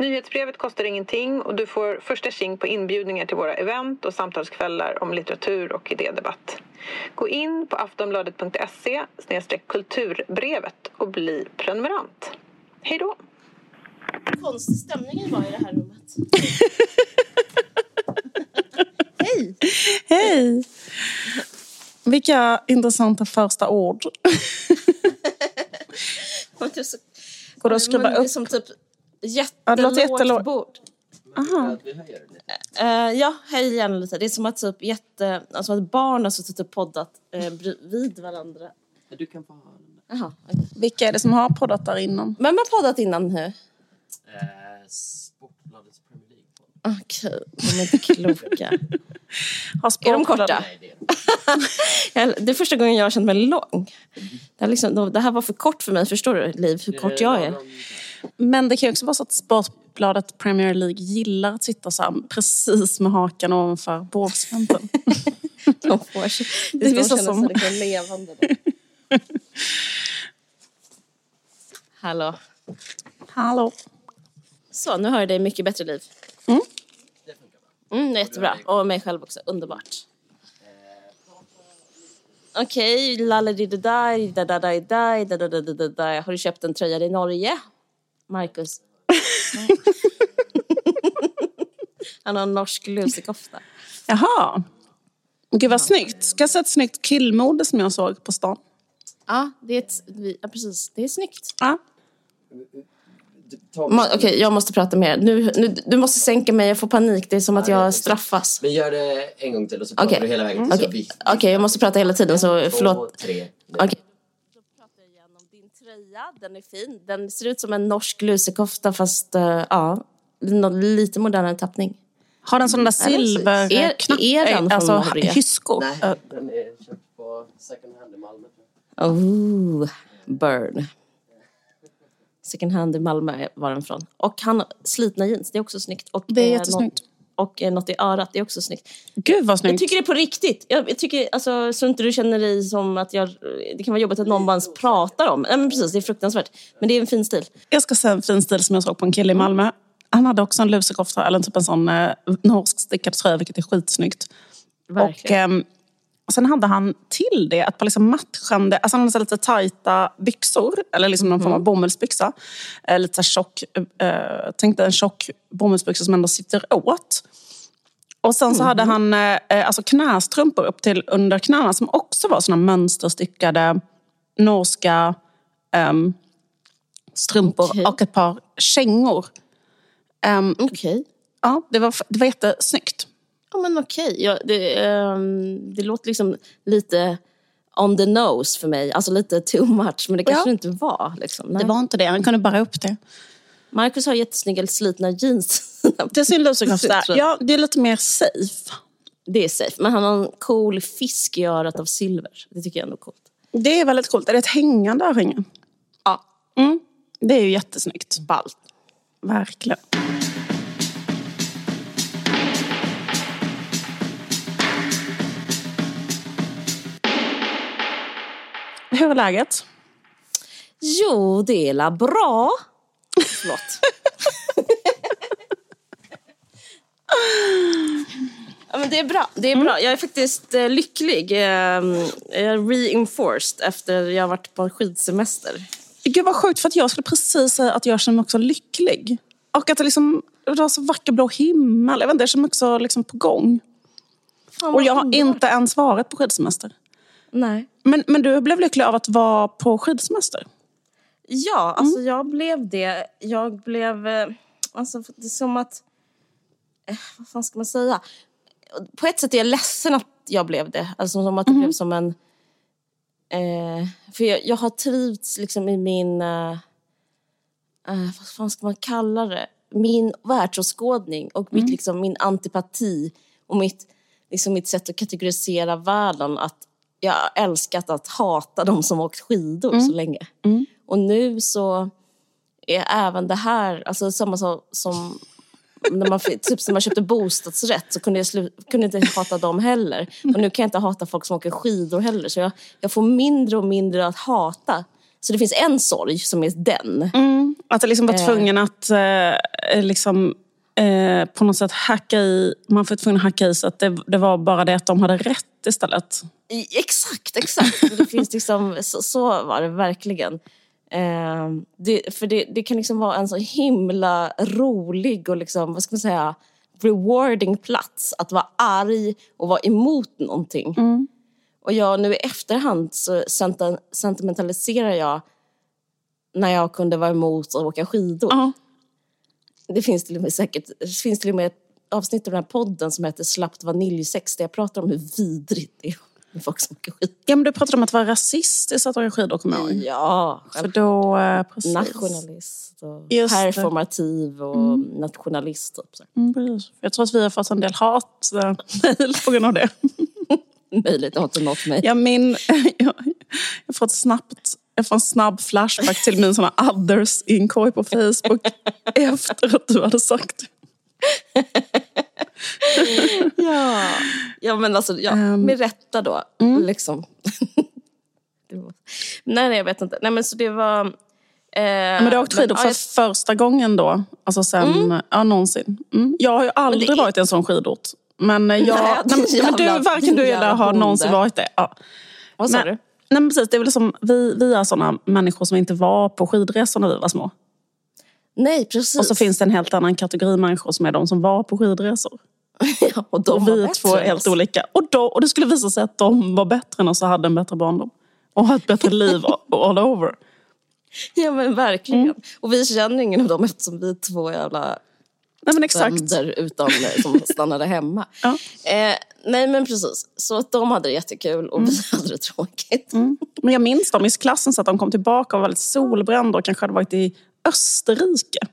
Nyhetsbrevet kostar ingenting och du får första tjing på inbjudningar till våra event och samtalskvällar om litteratur och idédebatt. Gå in på aftonbladet.se kulturbrevet och bli prenumerant. Hej då! Konstig stämning det var i det här rummet. Hej! Hej! Vilka intressanta första ord. Går det att skriva upp? Som typ jättelågt ja, bord. Aha. Uh, ja, höj gärna lite. Det är som att, typ jätte, alltså att barn har suttit och poddat uh, vid varandra. Du kan få ha den. Aha, okay. Vilka är det som har poddat där innan? Vem har poddat innan nu? Uh, Sportbladets Premier League. Okej, okay. de är inte kloka. har är de korta? Nej, det, är det är första gången jag har känt mig lång. Det här, liksom, det här var för kort för mig, förstår du Liv, hur kort jag är? Men det kan ju också vara så att Sportbladet Premier League gillar att sitta så här, precis med hakan ovanför bordskanten. de får sig. Det är vissa som... Levande. Hallå. Hallå. Så, nu har jag dig mycket bättre liv. Mm. Det funkar bra. Mm, det är jättebra. Och mig själv också. Underbart. Okej, okay. lalladididaj, dadadidaj, dadadididaj. Har du köpt en tröja i Norge? Marcus. Han har en norsk lusekofta. Jaha. Gud vad snyggt. Ska jag säga ett snyggt killmode som jag såg på stan? Ja, det är, ett, ja, precis. Det är snyggt. Ja. Okej, okay, jag måste prata mer. Nu, nu, du måste sänka mig, jag får panik. Det är som att jag straffas. Men gör det en gång till och så pratar okay. du hela vägen. Okej, okay. okay. jag måste prata hela tiden så Två, förlåt. tre. Tröja, den är fin. Den ser ut som en norsk lusekofta fast uh, ja, lite modernare tappning. Har den sån där silverknapp? Är, är den alltså, Norge? hyskor? Nej, den är köpt på second hand i Malmö. Oh, burn. Second hand i Malmö var den från. Och han slitna jeans, det är också snyggt. Och, det är jättesnyggt och något i örat. Det är också snyggt. Gud vad snyggt. Jag tycker det är på riktigt. Jag, jag tycker, alltså, så inte du känner dig som att jag... Det kan vara jobbigt att någon bara ens pratar om. Nej, men precis, det är fruktansvärt. Men det är en fin stil. Jag ska säga en fin stil som jag såg på en kille i Malmö. Han hade också en lusekofta, eller typ en sån eh, norsk stickad tröja, vilket är skitsnyggt. Verkligen. Och, eh, sen hade han till det ett par liksom matchande, alltså han hade lite tajta byxor, eller liksom någon mm. form av mhm. bomullsbyxa. Eh, lite så tjock, eh, tänkte en tjock bomullsbyxa som ändå sitter åt. Och sen så mm. hade han eh, eh, alltså knästrumpor upp till under knäna som också var såna mönsterstickade norska eh, strumpor okay. och ett par kängor. Um, okej. Okay. Ja, det var, det var jättesnyggt. Ja men okej. Okay. Ja, det, um, det låter liksom lite on the nose för mig. Alltså lite too much. Men det kanske ja. inte var. Liksom. Det var inte det. Han kunde bara upp det. Marcus har jättesnygga slitna jeans. Det är sin lusekofta. Ja, det är lite mer safe. Det är safe. Men han har en cool fisk i örat av silver. Det tycker jag ändå är coolt. Det är väldigt coolt. Är det ett hängande örhänge? Ja. Mm. Det är ju jättesnyggt. Ballt. Verkligen. Hur är läget? Jo, det är bra. Förlåt. Ja, men det är bra. Det är bra. Mm. Jag är faktiskt eh, lycklig. Eh, jag är reinforced efter jag har varit på skidsemester. Gud vad sjukt, för att jag skulle precis säga att jag känner mig också lycklig. Och att det liksom det var så vacker blå himmel. Jag vet inte, jag känner mig också liksom på gång. Fan, och jag har inte ens varit på skidsemester. Nej. Men, men du blev lycklig av att vara på skidsemester? Ja, alltså mm. jag blev det. Jag blev... Eh, alltså det är som att... Eh, vad fan ska man säga? På ett sätt är jag ledsen att jag blev det. Alltså som att det mm. blev som en... Eh, för jag, jag, har trivts liksom i min... Eh, eh, vad fan ska man kalla det? Min världsåskådning och mm. mitt, liksom, min antipati och mitt, liksom, mitt sätt att kategorisera världen. Att jag har älskat att hata de som åkt skidor Mm. så länge. Och nu så är även det här, alltså samma sak som när man, typ när man köpte bostadsrätt så kunde jag slu, kunde inte hata dem heller. Och nu kan jag inte hata folk som åker skidor heller. Så jag, jag får mindre och mindre att hata. Så det finns en sorg som är den. Att jag liksom var tvungen att eh, liksom, eh, på något sätt hacka i, man var tvungen att hacka i så att det, det var bara det att de hade rätt istället. Exakt, exakt. Det finns liksom, så, så var det verkligen. Eh, det, för det, det kan liksom vara en så himla rolig och liksom, vad ska man säga, rewarding plats att vara arg och vara emot någonting. Och jag nu i efterhand så senti- sentimentaliserar jag när jag kunde vara emot att åka skidor. Ja. Det finns till och med säkert, det finns till och med ett avsnitt av den här podden som heter Slappt vaniljsex där jag pratar om hur vidrigt det är folk som åker skidor. Ja, men du pratade om att vara rasistisk att åka skidor, kommer jag ihåg. Ja, För då, eh, precis. nationalist och Just det. performativ och nationalist. Typ, så. Mm. Jag tror att vi har fått en del hat-mejl på grund av det. Möjligt, jag har inte nått mig. Jag, min, jag, jag får ett snabbt jag får en snabb flashback till min såna others-inkorg på Facebook efter att du hade sagt det. Ja, ja men alltså, ja, Ehm. med rätta då. Mm. Liksom. Nej, nej, jag vet inte. Nej, men så det var... Eh, Men du har åkt skidor för ja, jag- första gången då? Alltså sen, ja någonsin. Mm. Jag har ju aldrig är- varit i en sån skidort. Men, eh, jag, Nej, nej, men, men du, jävla- varken du jävla eller har bonde. någonsin varit det. Ja. Vad sa Men, du? nej, men precis, det är väl som, vi, vi är såna människor som inte var på skidresor när vi var små. Nej, precis. Och så finns det en helt annan kategori människor som är de som var på skidresor. ja, och de Och var vi är bättre två än helt olika. Och, då, och det skulle visa sig att de var bättre än oss och hade en bättre barndom. Och har ett bättre liv all over. Ja, men verkligen. Mm. Och vi känner ingen av dem eftersom vi är två jävla Nej men exakt. bönder utom eh, som stannade hemma. Ja. Eh, nej, men precis. Så att de hade det jättekul och vi hade det tråkigt. Mm. Men jag minns dem i klassen så att de kom tillbaka och var lite solbrända och kanske hade varit i Österrike.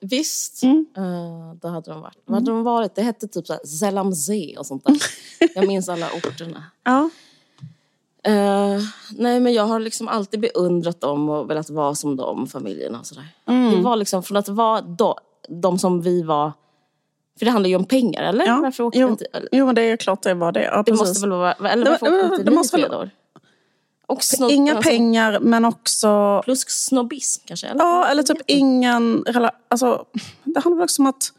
Visst, Mm. eh, då hade de varit. Vad hade de varit? Det hette typ så Zelamze och sånt där. Jag minns alla orterna. Ja. Eh, nej, men jag har liksom alltid beundrat dem och velat vara som dem, familjerna och sådär. Mm. Det var liksom från att vara då, de som vi var. För det handlar ju om pengar, eller? Ja. Varför åkte Jo, inte? Eller, jo, men det är klart det var det. Ja, det måste väl vara... Eller Det- varför det- åkte inte det dit måste väl- snobb, Inga alltså, pengar men också... Plus snobbism kanske? Eller? Ja, eller typ ingen... rela- Alltså, det handlar också om att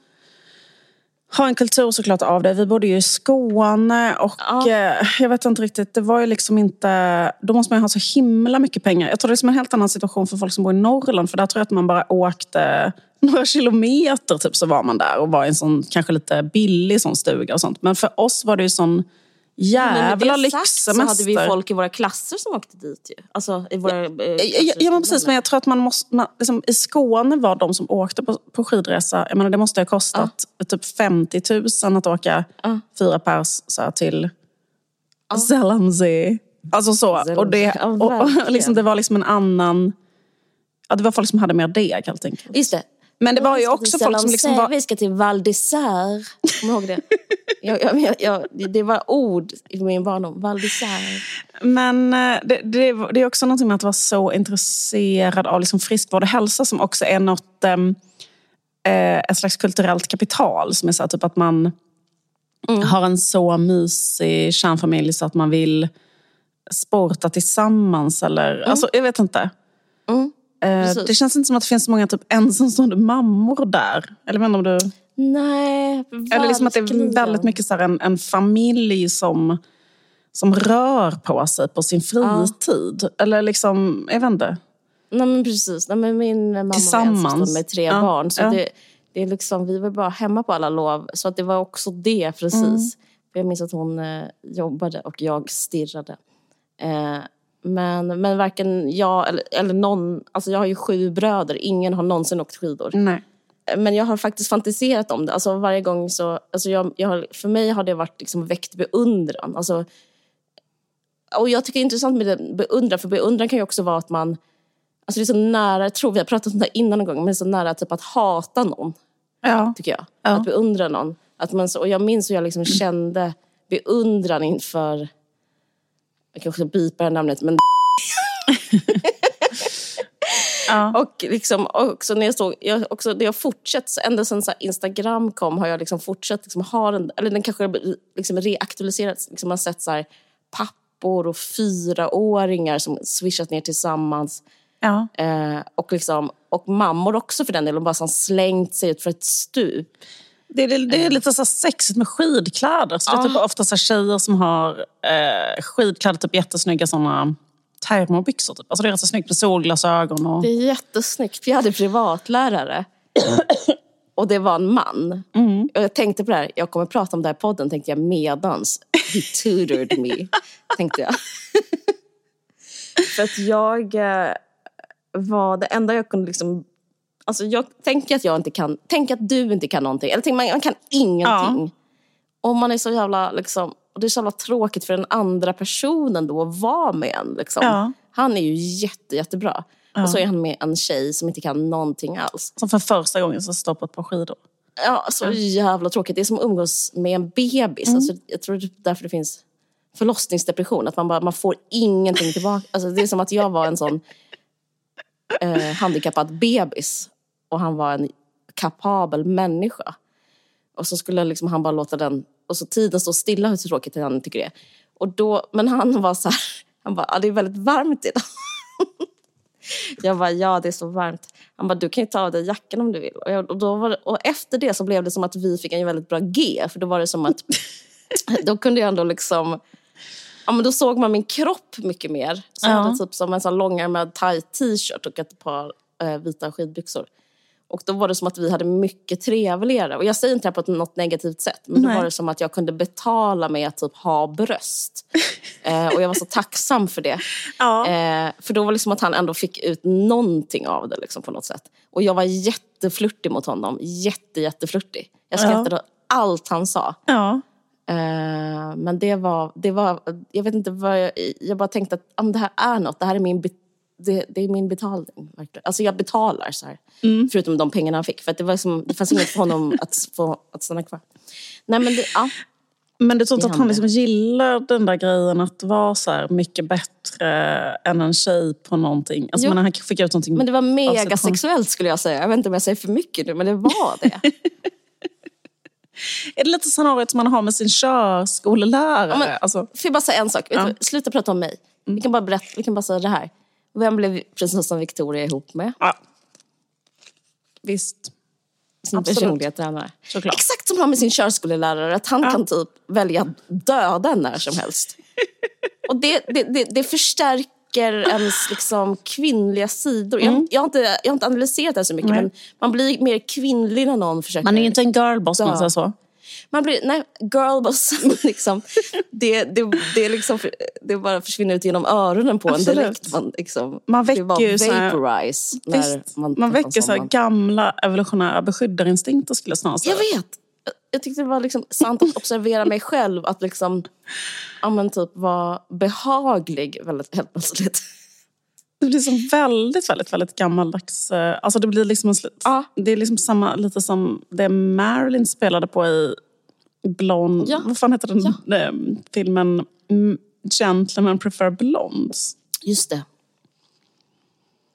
ha en kultur såklart av det. Vi bodde ju i Skåne och Ja. eh, jag vet inte riktigt, det var ju liksom inte... Då måste man ju ha så himla mycket pengar. Jag tror det är som en helt annan situation för folk som bor i Norrland för där tror jag att man bara åkte några kilometer typ så var man där och var i en sån kanske lite billig sån stuga och sånt. Men för oss var det ju sån jävla det sagt så hade vi lyxsemester. folk i våra klasser som åkte dit ju. Alltså i våra eh, Ja, ja, ja men precis, men jag tror att man måste, man, liksom, i Skåne var de som åkte på, på skidresa, jag menar det måste ha kostat typ 50 000 att åka Ja. fyra pers så här, till Zellamze. Alltså så. Och det, och, och, verkligen. liksom, det var liksom en annan... Ja, det var folk som hade mer deg helt enkelt. Just det. Men det var ju också folk som liksom var... Vi ska till Val d'Isère. Kommer du ihåg det? jag, jag, jag, det var ord i min barndom. Val d'Isère. Men eh, det, det, det är också någonting med att vara så intresserad av liksom friskvård och hälsa som också är något, eh, ett slags kulturellt kapital. Som är så typ att man har en så mysig kärnfamilj så att man vill sporta tillsammans. Eller, alltså, jag vet inte. Mm. Eh, Precis. det känns inte som att det finns så många typ, ensamstående mammor där. Eller men om du... Nej, Eller liksom att det är verkligen. väldigt mycket så här en, en familj som, som rör på sig på sin fritid. Eller liksom, jag vet inte. Nej men precis. Nej, men min mamma Tillsammans. var ensamstående med tre Ja, barn. Så ja. det, det är liksom, vi var bara hemma på alla lov. Så att det var också det precis. Mm. För jag minns att hon eh, jobbade och jag stirrade. Eh, men, men varken jag eller, eller någon, alltså jag har ju sju bröder, ingen har någonsin åkt skidor. Nej. Men jag har faktiskt fantiserat om det. Alltså varje gång så, alltså jag, jag har, för mig har det varit liksom väckt beundran. Alltså, och jag tycker det är intressant med det, beundran, för beundran kan ju också vara att man, alltså det är så nära, jag tror vi har pratat om det här innan någon gång, men det är så nära typ att hata någon, Ja. tycker jag. Ja. Att beundra någon. Att man, så- och jag minns hur jag liksom kände beundran inför jag kanske ska bipa det här namnet, men Ja. Och liksom också när jag såg, jag, också när jag fortsatt, ända sedan Instagram kom har jag liksom fortsatt liksom ha den, eller den kanske har liksom reaktualiserats. Liksom man har sett så här pappor och fyraåringar som swishat ner tillsammans. Ja. Eh, och, liksom, och mammor också för den delen, bara som slängt sig ut för ett stup. Det, det, det är lite så sexigt med skidkläder. Så det är typ ofta så tjejer som har eh, skidkläder, typ jättesnygga såna termobyxor. Typ. Alltså det är rätt så snyggt med solglasögon. Och... Det är jättesnyggt, jag hade privatlärare. Och det var en man. Och jag tänkte på det här, jag kommer prata om det här i podden, tänkte jag medans. He tutored me, tänkte jag. för att jag eh, var det enda jag kunde liksom... Alltså jag tänker att jag inte kan, tänk att du inte kan någonting. Eller tänk man, man kan ingenting. Och man är så jävla liksom, och det är så jävla tråkigt för den andra personen då att vara med en. Liksom. Ja. Han är ju jätte, jättebra. Och så är han med en tjej som inte kan någonting alls. Som för första gången så står på ett par skidor. Ja, så jävla tråkigt. Det är som att umgås med en bebis. Alltså, jag tror är därför det finns förlossningsdepression. Att man, bara, man får ingenting tillbaka. Alltså, det är som att jag var en sån eh, handikappad bebis. Och han var en kapabel människa. Och så skulle liksom han bara låta den... Och så tiden stå stilla hur tråkigt han tycker det är. Och då, men han var så här... Han bara, ja, det är väldigt varmt idag. Jag bara, ja det är så varmt. Han bara, du kan ju ta av dig jackan om du vill. Och, jag, och, då var och efter det så blev det som att vi fick en väldigt bra G. För då var det som att, då kunde jag ändå liksom, ja men då såg man min kropp mycket mer. Så jag Ja. hade typ som en sån långärmad tight t-shirt och ett par eh, vita skidbyxor. Och då var det som att vi hade mycket trevligare. Och jag säger inte det här på något negativt sätt. Men då Nej. var det som att jag kunde betala med att typ ha bröst. Eh, och jag var så tacksam för det. Ja. Eh, för då var det liksom att han ändå fick ut någonting av det liksom, på något sätt. Och jag var jätteflörtig mot honom. Jätte, jätteflörtig. Jag skrattade åt allt han sa. Ja. Eh, men det var, det var, jag vet inte vad jag, jag bara tänkte att ah, det här är något. Det här är min, det, det är min betalning. verkligen. Alltså jag betalar så här. Förutom de pengarna han fick. För det, var som, det fanns inget för honom att, få, att stanna kvar. Nej men det, ja. Men du tror inte Det att han liksom gillar den där grejen att vara så mycket bättre än en tjej på någonting? Alltså Jo. men han fick ut någonting Men det var megasexuellt skulle jag säga. Jag vet inte om jag säger för mycket nu, men det var det. Är det lite scenariot som man har med sin körskolelärare? Ja, men- alltså, Får jag bara säga en sak? Ja. sluta prata om mig. Vi, kan bara berätta, vi kan bara säga det här. Vem blev prinsessan Victoria ihop med? ja. Visst. Sin Absolut. personliga tränare. Såklart. Exakt som han med sin körskolelärare, att han Ja. kan typ välja att döda när som helst. Och det, det, det, det förstärker ens liksom kvinnliga sidor. Jag, jag, har inte, jag har inte analyserat det här så mycket, Nej. men man blir mer kvinnlig när någon försöker... Man är ju inte en girlboss man säger så. Man blir, nej, girlboss, liksom, det, det, det, liksom, det bara försvinner ut genom öronen på en Absolut. direkt. Man, liksom, Man väcker ju så här- vaporize när Visst, man, man, väcker så gamla evolutionära beskydderinstinkter skulle jag snarare säga. Jag vet! Jag tyckte det var liksom sant att observera mig själv, att liksom, ja typ vara behaglig väldigt, helt plötsligt. Det blir som väldigt, väldigt, väldigt gammaldags. eh, Alltså det blir liksom en sl- Ja. Det är liksom samma, lite som det Marilyn spelade på i Blond... Ja. Vad fan heter den eh, filmen? Mm, Gentlemen prefer blondes. Just det.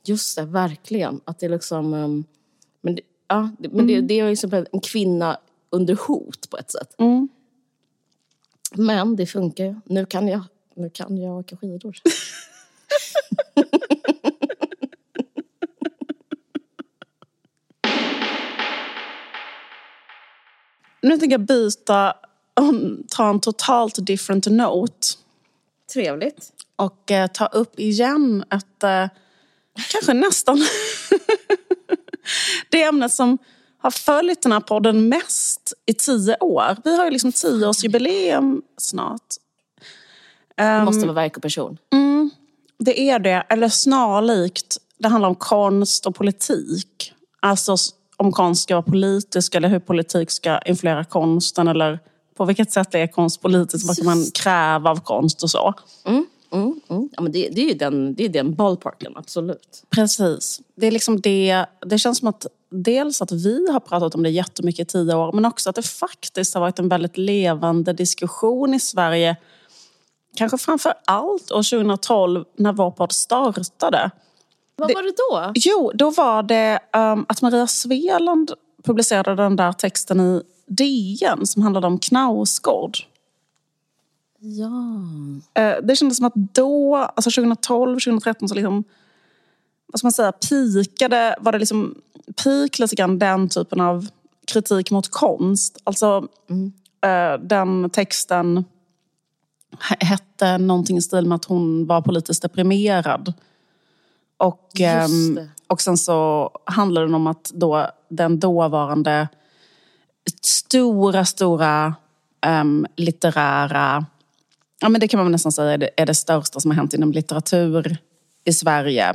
Just det, verkligen. Att det är liksom... ehm, men det, ja, men det, det är ju som en kvinna under hot på ett sätt. Mm. Men det funkar ju. Nu kan jag, nu kan jag åka skidor. Nu tänker jag byta, um, ta en totalt different note Trevligt. och eh, ta upp igen ett, eh, kanske nästan, det ämnet som har följt den här podden mest i tio år. Vi har ju liksom tioårsjubileum snart. Det måste vara verk och person. Det är det, eller snarlikt. Det handlar om konst och politik. Alltså om konst ska vara politisk eller hur politik ska influera konsten eller på vilket sätt är konst politisk, vad kan man kräva av konst och så. Mm, mm. Ja, men det, det är ju den, det är den ballparken, absolut. Precis. Det är liksom det, det känns som att dels att vi har pratat om det jättemycket i tio år, men också att det faktiskt har varit en väldigt levande diskussion i Sverige kanske framför allt år 2012 när vår podd startade. Vad var det då? Jo, då var det um, att Maria Sveland publicerade den där texten i DN som handlade om Knausgård. Ja. Uh, det kändes som att då, alltså 2012, 2013, så liksom, vad ska man säga, pikade, var det liksom peak lite grann den typen av kritik mot konst. Alltså mm. uh, den texten hette någonting i stil med att hon var politiskt deprimerad. Och, um, och sen så handlade den om att då, den dåvarande stora, stora um, litterära... Ja, men det kan man nästan säga är det, är det största som har hänt inom litteratur i Sverige.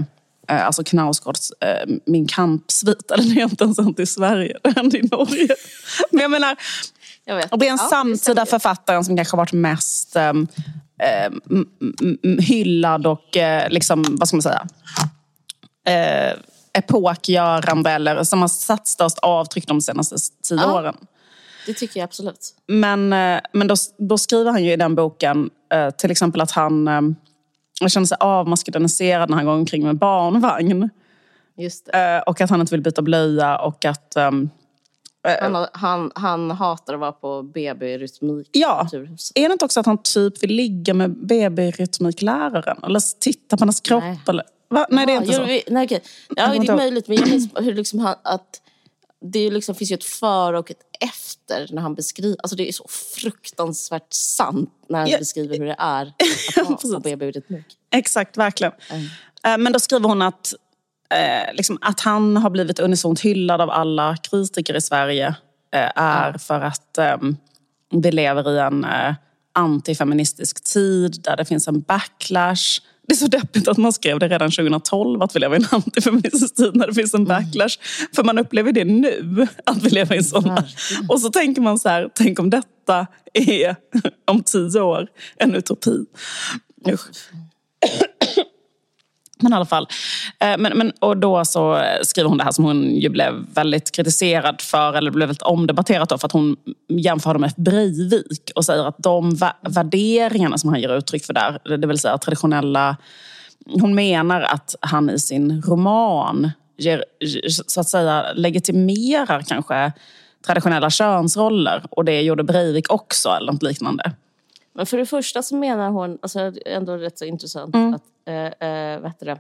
Uh, alltså Knausgårds uh, Min kampsvit. Eller det är inte ens hänt i Sverige, det hände i Norge. men jag menar. Och det är en ja, samtida författare som kanske har varit mest um, hyllad och uh, liksom, vad ska man säga? Uh, epokgörande eller som har satt störst avtryck de senaste tio ja, åren. Det tycker jag absolut. Men, uh, men då, då, skriver han ju i den boken till exempel att han um, känner sig avmaskuliniserad när han går omkring med barnvagn. Just det. och att han inte vill byta blöja och att um, han, han, han hatar att vara på BB-rytmik. Ja. Är det inte också att han typ vill ligga med BB-rytmikläraren? Eller titta på hennes kropp? Nej, eller, va? nej det är inte så. Vi, nej, okay. Ja, det är möjligt. Men jag minns hur liksom att det liksom finns ju ett före och ett efter när han beskriver. Alltså det är så fruktansvärt sant när han ja. beskriver hur det är att vara på BB-rytmik. Exakt, verkligen. Mm. Men då skriver hon att eh, liksom att han har blivit unisont hyllad av alla kritiker i Sverige eh, är för att eh, vi lever i en eh, antifeministisk tid där det finns en backlash. Det är så deppigt att man skrev det redan 2012 att vi lever i en antifeministisk tid när det finns en mm. backlash. Mm. För man upplever det nu, att vi lever i en sån. Och så tänker man så här, tänk om detta är om tio år en utopi. Usch. Men i alla fall. Eh, men, men, och då så skriver hon det här som hon ju blev väldigt kritiserad för, eller blev väldigt omdebatterat för att hon jämförde med Breivik och säger att de värderingarna som han ger uttryck för där, det vill säga traditionella... Hon menar att han i sin roman ger, så att säga legitimerar kanske traditionella könsroller och det gjorde Breivik också eller något liknande. Men för det första så menar hon, alltså ändå rätt så intressant, mm. att eh, eh, det,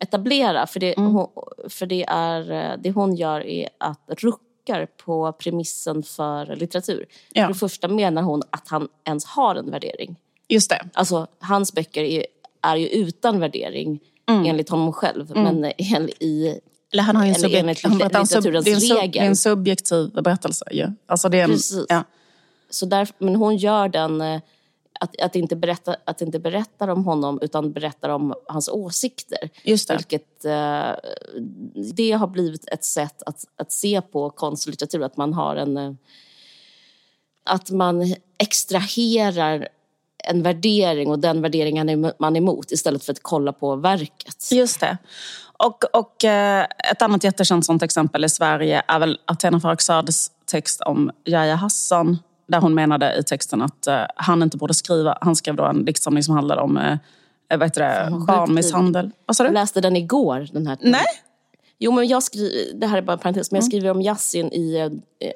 etablera. För, det, mm. hon, för det, är, eh, det hon gör är att ruckar på premissen för litteratur. Ja. För det första menar hon att han ens har en värdering. Just det. Alltså hans böcker är, är ju utan värdering mm. enligt honom själv. Mm. Men en, i eller han har ju en, subjekt, enligt litteraturens det är en, regel. Det är en subjektiv berättelse ju. Alltså det är Precis. Ja. Så där, men hon gör den eh, att, att, inte berätta, att inte berättar om honom utan berättar om hans åsikter. Just det. Vilket, eh, det har blivit ett sätt att, att se på konst och litteratur, att man har en... Eh, att man extraherar en värdering och den värderingen är man emot istället för att kolla på verket. Just det. Och, och eh, ett annat jättekänt sånt exempel i Sverige är väl Athena Farrokhzades text om Yahya Hassan där hon menade i texten att uh, han inte borde skriva. Han skrev då en diktsamling som handlade om uh, vad heter det, barnmisshandel. Vad sa du? Jag läste den igår. Den här Nej? Jo, men jag skriver, det här är bara en parentes, men jag mm. skriver om Yasin i uh,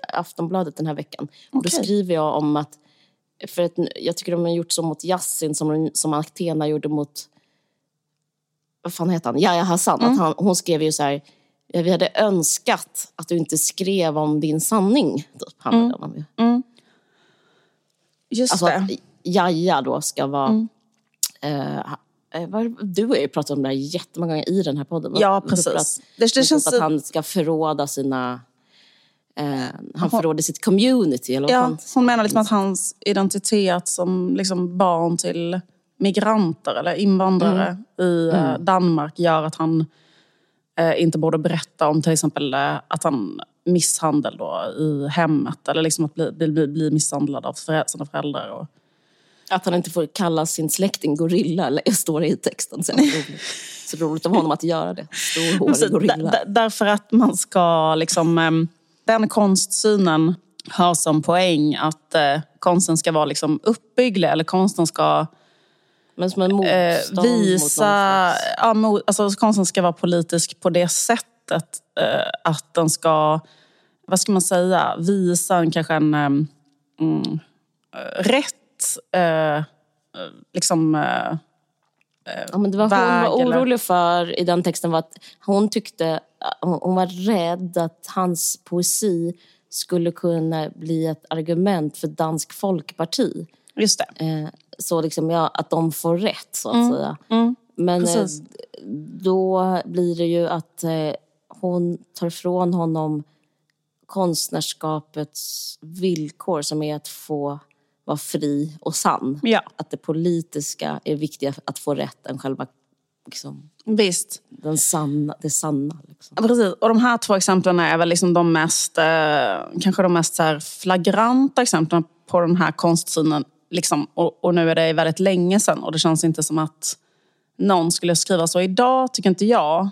Aftonbladet den här veckan. Okay. Och då skriver jag om att, för att jag tycker de har gjort så mot Yasin som, som Athena gjorde mot, vad fan heter han, Yahya Hassan. Mm. Att han, hon skrev ju så här, vi hade önskat att du inte skrev om din sanning. Typ, mm. Om. Mm. Just alltså det. Jaja då ska vara... Mm. Eh, eh du har ju pratat om det här jättemånga gånger i den här podden. Ja, precis. Att, det, det känns att han ska förråda sina... Eh, han förråder sitt community. Eller ja, hon menar liksom att hans identitet som liksom barn till migranter eller invandrare mm. i eh, mm. Danmark gör att han eh, inte borde berätta om till exempel eh, att han misshandel då i hemmet eller liksom att bli, bli, bli misshandlad av sina föräldrar. Och... Att han inte får kalla sin släkting gorilla, eller står det i texten. Så, så roligt av honom att göra det. Storhårig gorilla. därför att man ska liksom, ehm, den konstsynen har som poäng att eh, konsten ska vara liksom uppbygglig eller konsten ska Men som en motstånd eh, visa... mot Ja, mot, alltså, konsten ska vara politisk på det sättet eh, att den ska, vad ska man säga, visa en, kanske en um, mm, rätt, eh, liksom... Eh, Ja, men det var väg hon var orolig för i den texten var att hon tyckte, hon var rädd att hans poesi skulle kunna bli ett argument för Dansk Folkparti. Just det. Eh, så liksom, ja, att de får rätt, så att säga. Men eh, Precis. då blir det ju att eh, hon tar ifrån honom konstnärskapets villkor som är att få vara fri och sann. Ja. Att det politiska är viktigare att få rätt än själva liksom, Visst. den sanna, det sanna. Liksom. Ja, Precis. Och de här två exemplen är väl liksom de mest, eh, kanske de mest så flagranta exemplen på den här konstsynen. Liksom. Och, och nu är det väldigt länge sedan och det känns inte som att någon skulle skriva så idag, tycker inte jag.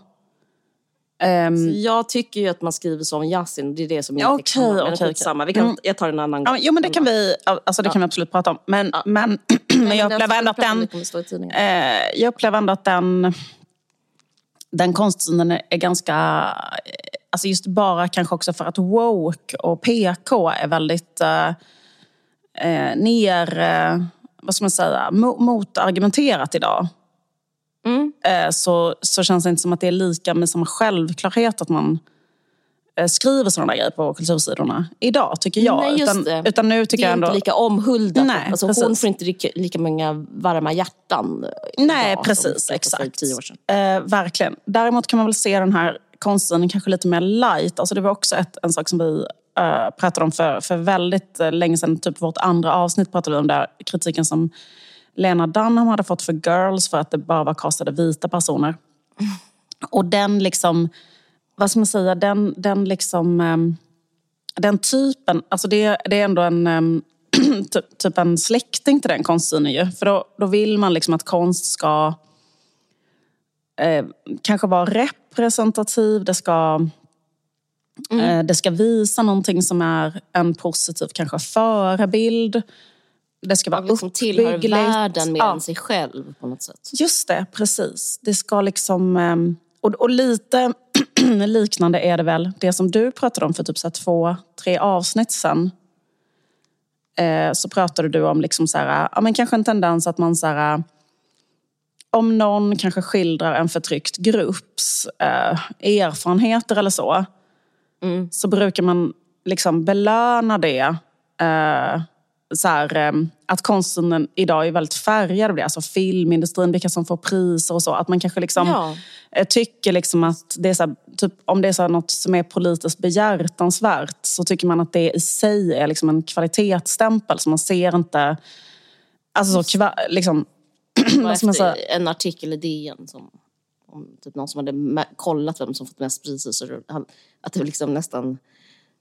Ehm, Jag tycker ju att man skriver så om Yasin, det är det som är Ja, okej, Men okej, okej. skitsamma. Vi kan, Mm. Jag tar den en annan ja, gång. jo men det kan vi, alltså, det kan vi absolut prata om. Men, men, men jag upplever ändå att den... Eh, jag upplever ändå att den, den konstsynen är ganska... eh, Alltså just bara kanske också för att woke och PK är väldigt eh, eh, ner... Eh, vad ska man säga? Mo, motargumenterat idag. Mm. Eh, så, så känns det inte som att det är lika med samma självklarhet att man eh, skriver sådana grejer på kultursidorna idag, tycker jag. Nej, utan, utan nu tycker det är jag ändå... inte lika omhuldat. Nej, alltså, hon får inte lika, lika många varma hjärtan Nej, idag precis. för Exakt. tio år sedan. Eh, verkligen. Däremot kan man väl se den här konsten kanske lite mer light. Alltså det var också ett, en sak som vi eh, pratade om för, för väldigt eh, länge sedan. Typ vårt andra avsnitt pratade vi om där. Kritiken som Lena Dunham hade fått för Girls för att det bara var castade vita personer. Och den liksom, vad ska man säga, den, den liksom... ehm, den typen, alltså det, det är ändå en, ehm, typ, typ en släkting till den konstsynen ju. För då, då vill man liksom att konst ska eh, kanske vara representativ, det ska, eh, det ska visa någonting som är en positiv kanske förebild. Det ska vara liksom tillhör världen mer Ja. än sig själv på något sätt. Just det, precis. Det ska liksom... ehm, Och, och lite liknande är det väl det som du pratade om för typ så två, tre avsnitt sen. Eh, så pratade du om liksom så här, ja, men kanske en tendens att man så här, om någon kanske skildrar en förtryckt grupps eh, erfarenheter eller så, så brukar man liksom belöna det. Så här, eh, att konsten idag är väldigt färgad av det. Alltså filmindustrin, vilka som får priser och så. Att man kanske liksom Ja. eh, tycker liksom att det är så här, typ, om det är så något som är politiskt behjärtansvärt så tycker man att det i sig är liksom en kvalitetsstämpel. Så man ser inte... Alltså så, kva, liksom, vad ska man säga? en artikel i DN som om typ någon som hade kollat vem som fått mest priser så det- att det liksom nästan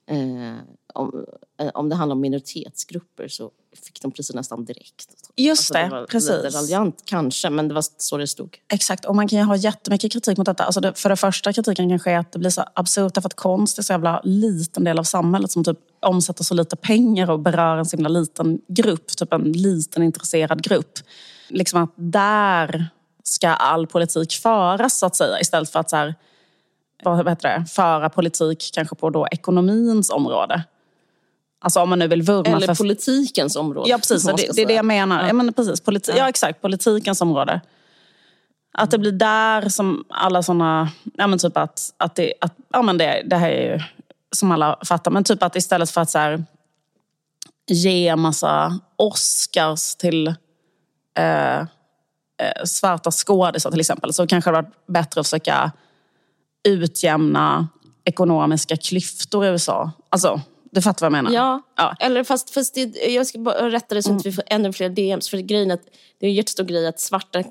eh, om, eh, om det handlar om minoritetsgrupper så fick de priser nästan direkt. Just det, var lite precis. raljant kanske, men det var så det stod. Exakt, och man kan ju ha jättemycket kritik mot detta. Alltså det, för det första kritiken kanske är att det blir så absurt därför att konst är så jävla liten del av samhället som typ omsätter så lite pengar och berör en så himla liten grupp, typ en liten intresserad grupp. Liksom att där ska all politik föras så att säga istället för att så här, vad heter det, föra politik kanske på då ekonomins område. Alltså om man nu vill vurma Eller för politikens område. Ja, precis. Det, det är det jag menar. Ja. men precis, politi- ja. exakt. Politikens område. Att det blir där som alla såna... Ja, men typ att, att, det, att ja, men det, det här är ju som alla fattar. Men typ att istället för att så här, ge massa Oscars till eh, eh, svarta skådisar till exempel så kanske det hade varit bättre att försöka utjämna ekonomiska klyftor i USA. Alltså, du fattar vad jag menar? Ja, Ja. eller fast, fast det, jag ska bara rätta det så att vi får ännu fler DMs. För grejen att det är en jättestor grej att svarta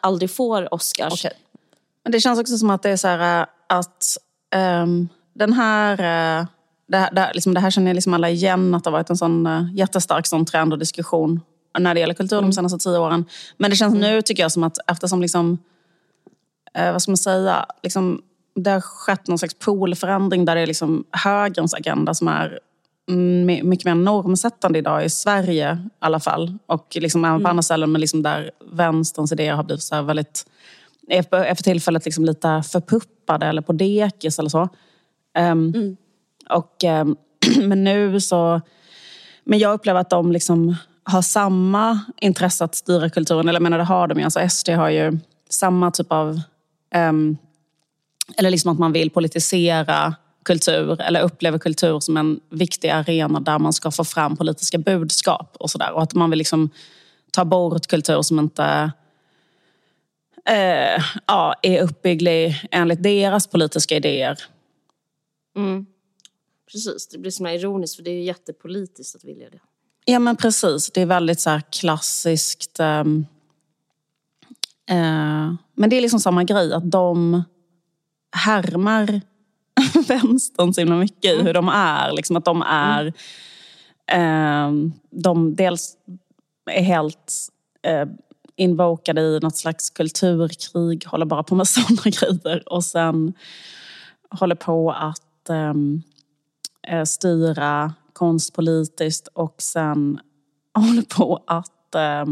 aldrig får Oscars. Okej. Men det känns också som att det är så här äh, att ehm, den här... äh, det, här, det, här- liksom, det här känner liksom alla igen, att det har varit en sån äh, jättestark sån trend och diskussion när det gäller kultur de senaste tio åren. Men det känns nu, tycker jag, som att eftersom liksom... eh, vad ska man säga? Liksom, det har skett någon slags polförändring där det är liksom högerns agenda som är mycket mer normsättande idag i Sverige i alla fall. Och liksom även på mm. andra ställen men liksom där vänsterns idéer har blivit så väldigt, är för tillfället liksom lite förpuppade eller på dekis eller så. Um, mm. och, um, men nu så... Men jag upplever att de liksom har samma intresse att styra kulturen. Eller jag menar, det har de ju. Alltså SD har ju samma typ av... Um, eller liksom att man vill politisera kultur eller upplever kultur som en viktig arena där man ska få fram politiska budskap och sådär. Och att man vill liksom ta bort kultur som inte eh, ja, är uppbygglig enligt deras politiska idéer. Mm. Precis, det blir så ironiskt för det är ju jättepolitiskt att vilja det. Ja men precis, det är väldigt så klassiskt. Eh, eh, men det är liksom samma grej, att de härmar vänstern så himla mycket i mm. hur de är. Liksom att de är... Mm. Eh, de dels är helt eh, invokade i något slags kulturkrig, håller bara på med sådana grejer. Och sen håller på att ehm, eh, styra konstpolitiskt och sen håller på att eh,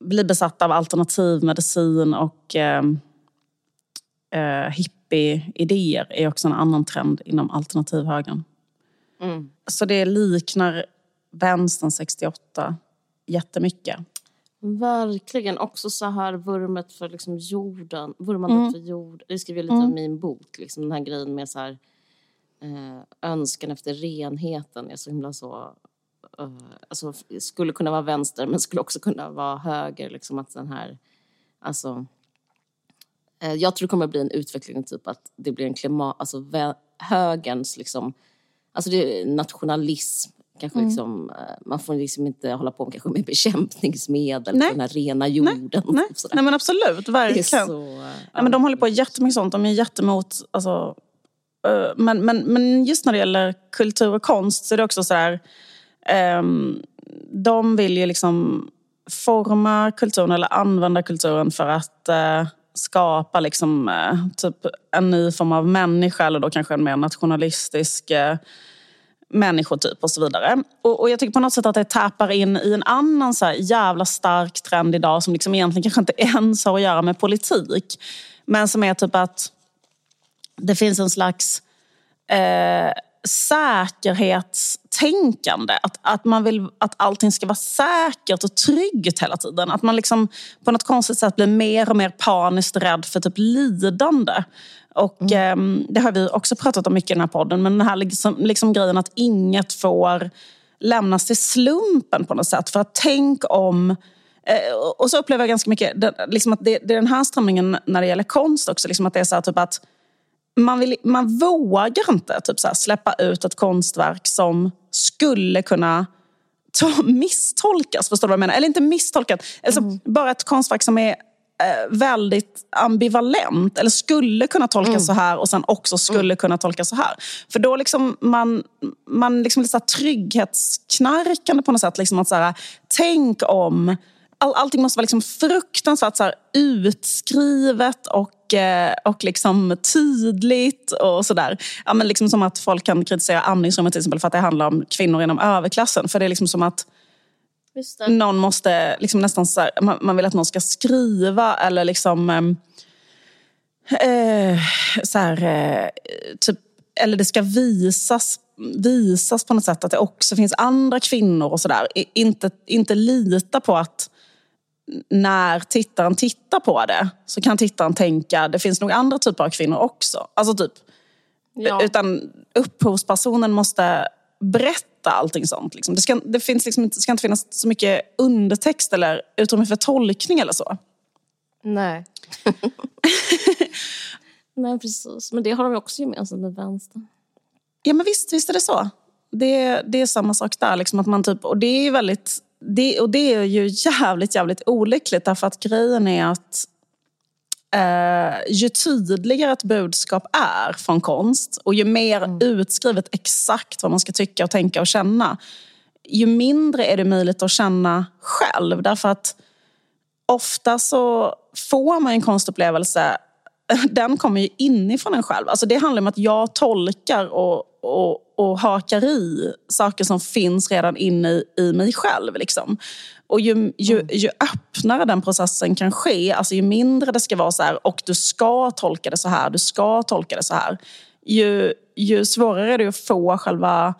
bli besatt av alternativ medicin och eh, eh, hippie-idéer är också en annan trend inom alternativhögern. Mm. Så det liknar vänstern 68 jättemycket. Verkligen. Också så här vurmet för liksom jorden. Vurmandet mm. för jord. Det skriver jag lite mm. om i min bok. Liksom den här grejen med så här, eh, önskan efter renheten är så himla så... Uh, alltså, skulle kunna vara vänster men skulle också kunna vara höger. Liksom att den här... Alltså, Eh, jag tror det kommer att bli en utveckling, typ att det blir en klimat, alltså högerns liksom, alltså det är nationalism, kanske mm. liksom, eh, man får liksom inte hålla på med, kanske med bekämpningsmedel Nej. för den här rena jorden. Nej, Nej. Nej men absolut, verkligen. Så, Nej, men de håller på jättemycket sånt, de är jättemot, alltså, uh, men, men, men just när det gäller kultur och konst så är det också så här, um, de vill ju liksom forma kulturen eller använda kulturen för att uh, skapa liksom, eh, typ en ny form av människa eller då kanske en mer nationalistisk eh, människotyp och så vidare. Och, och, jag tycker på något sätt att det tappar in i en annan så jävla stark trend idag som liksom egentligen kanske inte ens har att göra med politik. Men som är typ att det finns en slags eh, säkerhetstänkande. Att, att man vill att allting ska vara säkert och tryggt hela tiden. Att man liksom på något konstigt sätt blir mer och mer paniskt rädd för typ lidande. Och mm. eh, Det har vi också pratat om mycket i den här podden. Men den här liksom, liksom grejen att inget får lämnas till slumpen på något sätt. För att tänk om eh, och så upplever jag ganska mycket liksom att det, det, är den här strömningen när det gäller konst också. Liksom att det är så här, typ att man, vill, man vågar inte typ så här, släppa ut ett konstverk som skulle kunna ta, misstolkas. Förstår du vad jag menar? Eller inte misstolkat, alltså, mm. bara ett konstverk som är eh, väldigt ambivalent. Eller skulle kunna tolkas mm. så här och sen också skulle mm. kunna tolkas så här. För då liksom man, man liksom lite så trygghetsknarkande på något sätt. Liksom att så här, tänk om all, allting måste vara liksom fruktansvärt så här, utskrivet och, eh, och liksom tydligt och sådär. Ja, liksom som att folk kan kritisera andningsrummet till exempel för att det handlar om kvinnor inom överklassen. För det är liksom som att någon måste liksom nästan så här, man, man, vill att någon ska skriva eller liksom eh, eh så här, eh, typ, eller det ska visas visas på något sätt att det också finns andra kvinnor och sådär. Inte, inte lita på att när tittaren tittar på det så kan tittaren tänka det finns nog andra typer av kvinnor också. Alltså typ, ja. Utan upphovspersonen måste berätta allting sånt. Liksom. Det, ska, det finns liksom, det ska inte finnas så mycket undertext eller utrymme för tolkning eller så. Nej. Nej, precis. Men det har de också gemensamt med vänstern. Ja, men visst, visst är det så. Det, det är samma sak där. Liksom, att man typ, och det är väldigt det, och det är ju jävligt, jävligt olyckligt därför att grejen är att eh, ju tydligare ett budskap är från konst och ju mer mm. utskrivet exakt vad man ska tycka och tänka och känna ju mindre är det möjligt att känna själv. Därför att ofta så får man en konstupplevelse den kommer ju inifrån en själv. Alltså det handlar om att jag tolkar och och, och hakar i saker som finns redan inne i, i mig själv. Liksom. Och ju, ju, ju öppnare den processen kan ske, alltså ju mindre det ska vara så här, och du ska tolka det så här, du ska tolka det så här. Ju, ju svårare är det att få själva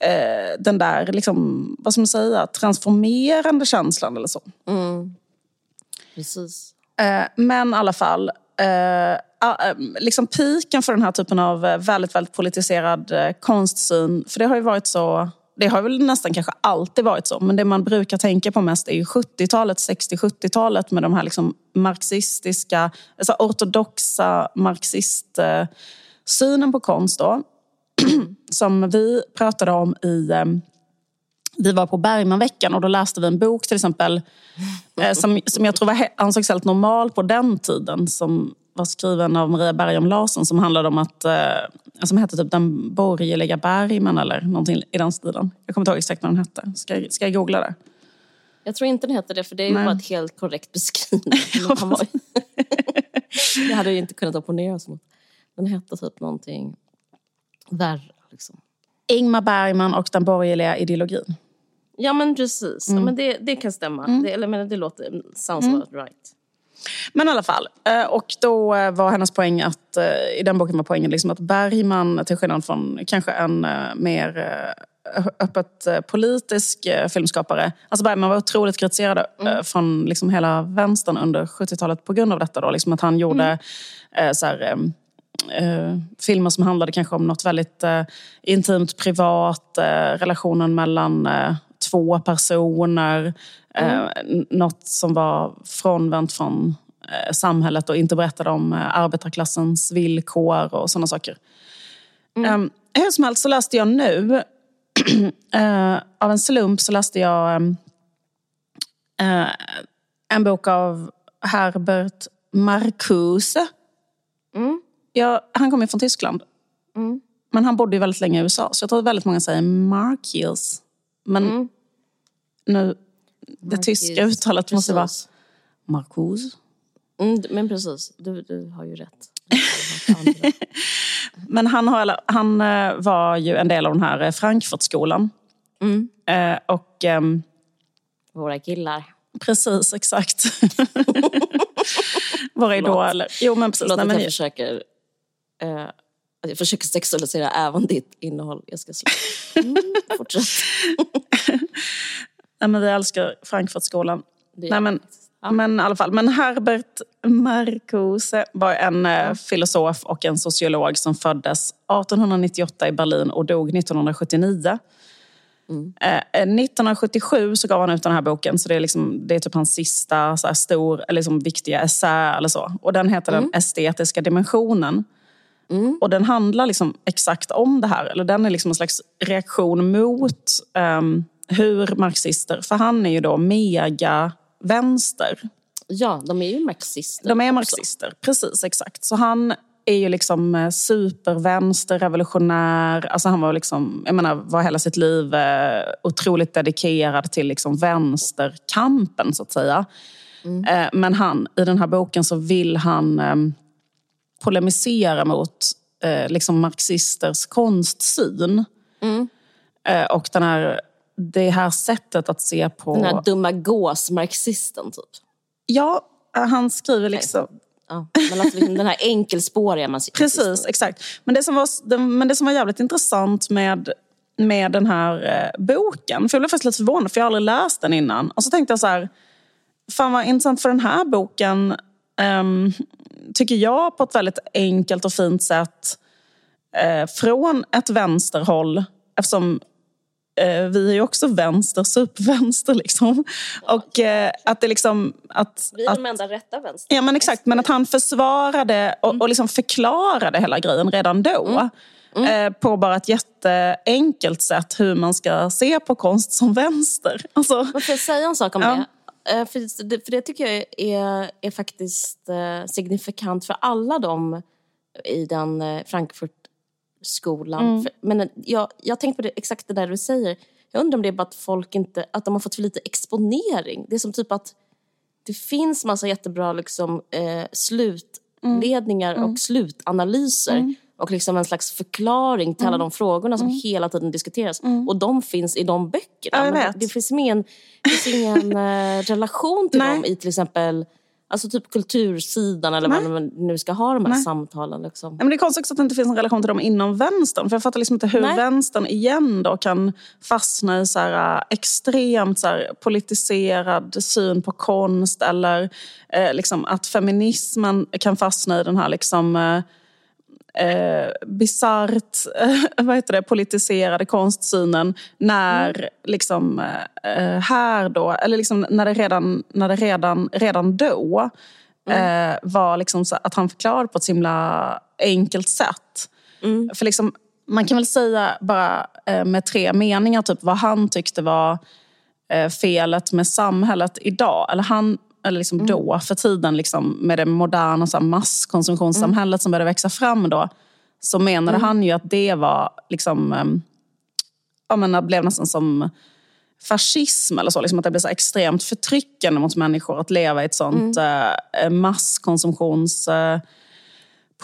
eh, den där, liksom, vad ska man säga, transformerande känslan eller så. Precis. Eh, men i alla fall, Eh, ah, eh, liksom piken för den här typen av eh, väldigt, väldigt politiserad eh, konstsyn, för det har ju varit så det har väl nästan kanske alltid varit så, men det man brukar tänka på mest är ju 70-talet, 60-70-talet med de här liksom marxistiska, alltså ortodoxa marxistsynen på konst då. Som vi pratade om i vi var på Bergmanveckan och då läste vi en bok till exempel eh, som, som jag tror var, ansågs helt normal på den tiden. Som var skriven av Maria Bergam Larsson som handlade om att, eh, som hette typ Den borgerliga Bergman eller någonting i den stilen. Jag kommer inte ihåg exakt vad den hette. Ska, jag- ska jag googla det? Jag tror inte den heter det, för det är ju bara ett helt korrekt beskrivning. Var- jag hade ju inte kunnat opponera mot. Den hette typ någonting värre. Liksom. Ingmar Bergman och den borgerliga ideologin. Ja men precis, ja, men det, det kan stämma. Det, eller, men det låter, sounds about right. Men i alla fall. eh, Och då eh, var hennes poäng att, eh, i den boken var poängen liksom att Bergman, till skillnad från kanske en mer öppet politisk filmskapare. Alltså Bergman var otroligt kritiserad eh, från liksom hela vänstern under 70-talet på grund av detta. Då, liksom att han gjorde eh, så här, eh, filmer som handlade kanske om något väldigt eh, intimt, privat, eh, relationen mellan två personer. Eh, n- något som var frånvänt från eh, samhället och inte berättade om eh, arbetarklassens villkor och sådana saker. Um, hur som helst så läste jag nu, eh, av en slump så läste jag ehm, eh, en bok av Herbert Marcuse. Mm. Ja, han kommer ju från Tyskland. Mm. Men han bodde ju väldigt länge i USA, så jag tror att väldigt många säger Marcuse. Men Mm. nu, det tyska uttalet måste vara Precis. Marcuse. Mm, men precis, du, du har ju rätt. Men han, har, han eh, var ju en del av den här eh, Frankfurtskolan. Mm. Eh, och ehm, Våra killar. precis, exakt. Våra idoler. Jo men precis. Förlåt att jag försöker, eh, jag försöker sexualisera även ditt innehåll. Jag ska sluta. Mm, fortsätt. nej, men vi älskar Frankfurtskolan. Nej, men, jag. Ja. men i alla fall. Men Herbert Marcuse var en eh, filosof och en sociolog som föddes 1898 i Berlin och dog 1979. Eh, eh, 1977 så gav han ut den här boken, så det är, liksom, det är typ hans sista så här, stor, eller liksom, viktiga essä eller så. Och den heter Den estetiska dimensionen. Och den handlar liksom exakt om det här. Eller den är liksom en slags reaktion mot ehm, hur marxister, för han är ju då mega vänster. ja, de är ju marxister. De är också. marxister, precis exakt. Så han är ju liksom eh, supervänster, revolutionär. Alltså han var liksom, jag menar, var hela sitt liv eh, otroligt dedikerad till liksom vänsterkampen så att säga. Eh, men han, i den här boken så vill han eh, polemisera mot eh, liksom marxisters konstsyn. Eh, och den här, det här sättet att se på... Den här dumma gås-marxisten typ. Ja, eh, han skriver liksom... Ja, men alltså, liksom den här enkelspåriga marxisten. Precis, exakt. Men det som var, men det som var jävligt intressant med, med den här eh, boken, för jag blev faktiskt lite förvånad för jag har aldrig läst den innan. Och så tänkte jag så här, fan vad intressant för den här boken, ehm, tycker jag på ett väldigt enkelt och fint sätt, eh, från ett vänsterhåll, eftersom eh, vi är ju också vänster, supervänster liksom. Och eh, att det liksom... Att, Vi är att, de enda rätta vänster. Ja men exakt, men att han försvarade och, och liksom förklarade hela grejen redan då. Eh, på bara ett jätteenkelt sätt hur man ska se på konst som vänster. Alltså, jag säga en sak om Ja. det? Eh, För det, för det tycker jag är, är faktiskt eh, signifikant för alla de i den eh, Frankfurtskolan. För, men jag, jag tänkte på det, exakt det där du säger. Jag undrar om det är bara att folk inte, att de har fått för lite exponering. Det är som typ att det finns massa jättebra liksom, eh, slutledningar och slutanalyser och liksom en slags förklaring till alla de frågorna som hela tiden diskuteras. Och de finns i de böckerna. Ja. Det finns ingen, det finns ingen eh, relation till Nej. dem i till exempel Alltså typ kultursidan eller vad man nu ska ha de här samtalen. Liksom. Men det är konstigt också att det inte finns en relation till dem inom vänstern. För jag fattar liksom inte hur Nej. vänstern igen då kan fastna i så här, äh, extremt så här, politiserad syn på konst. Eller eh, liksom att feminismen kan fastna i den här liksom, eh, eh, bisarrt vad heter det, politiserade konstsynen när liksom eh, här då, eller liksom när det redan, när det redan, redan då eh, var liksom så att han förklarade på ett så himla enkelt sätt. För liksom, man kan väl säga bara eh, med tre meningar typ vad han tyckte var eh, felet med samhället idag. Eller han, eller liksom då, för tiden liksom, med det moderna så här, masskonsumtionssamhället som började växa fram då. Så menade han ju att det var liksom, eh, ja, men det blev nästan som fascism eller så. Liksom att det blev så extremt förtryckande mot människor att leva i ett sånt eh, masskonsumtions... Eh,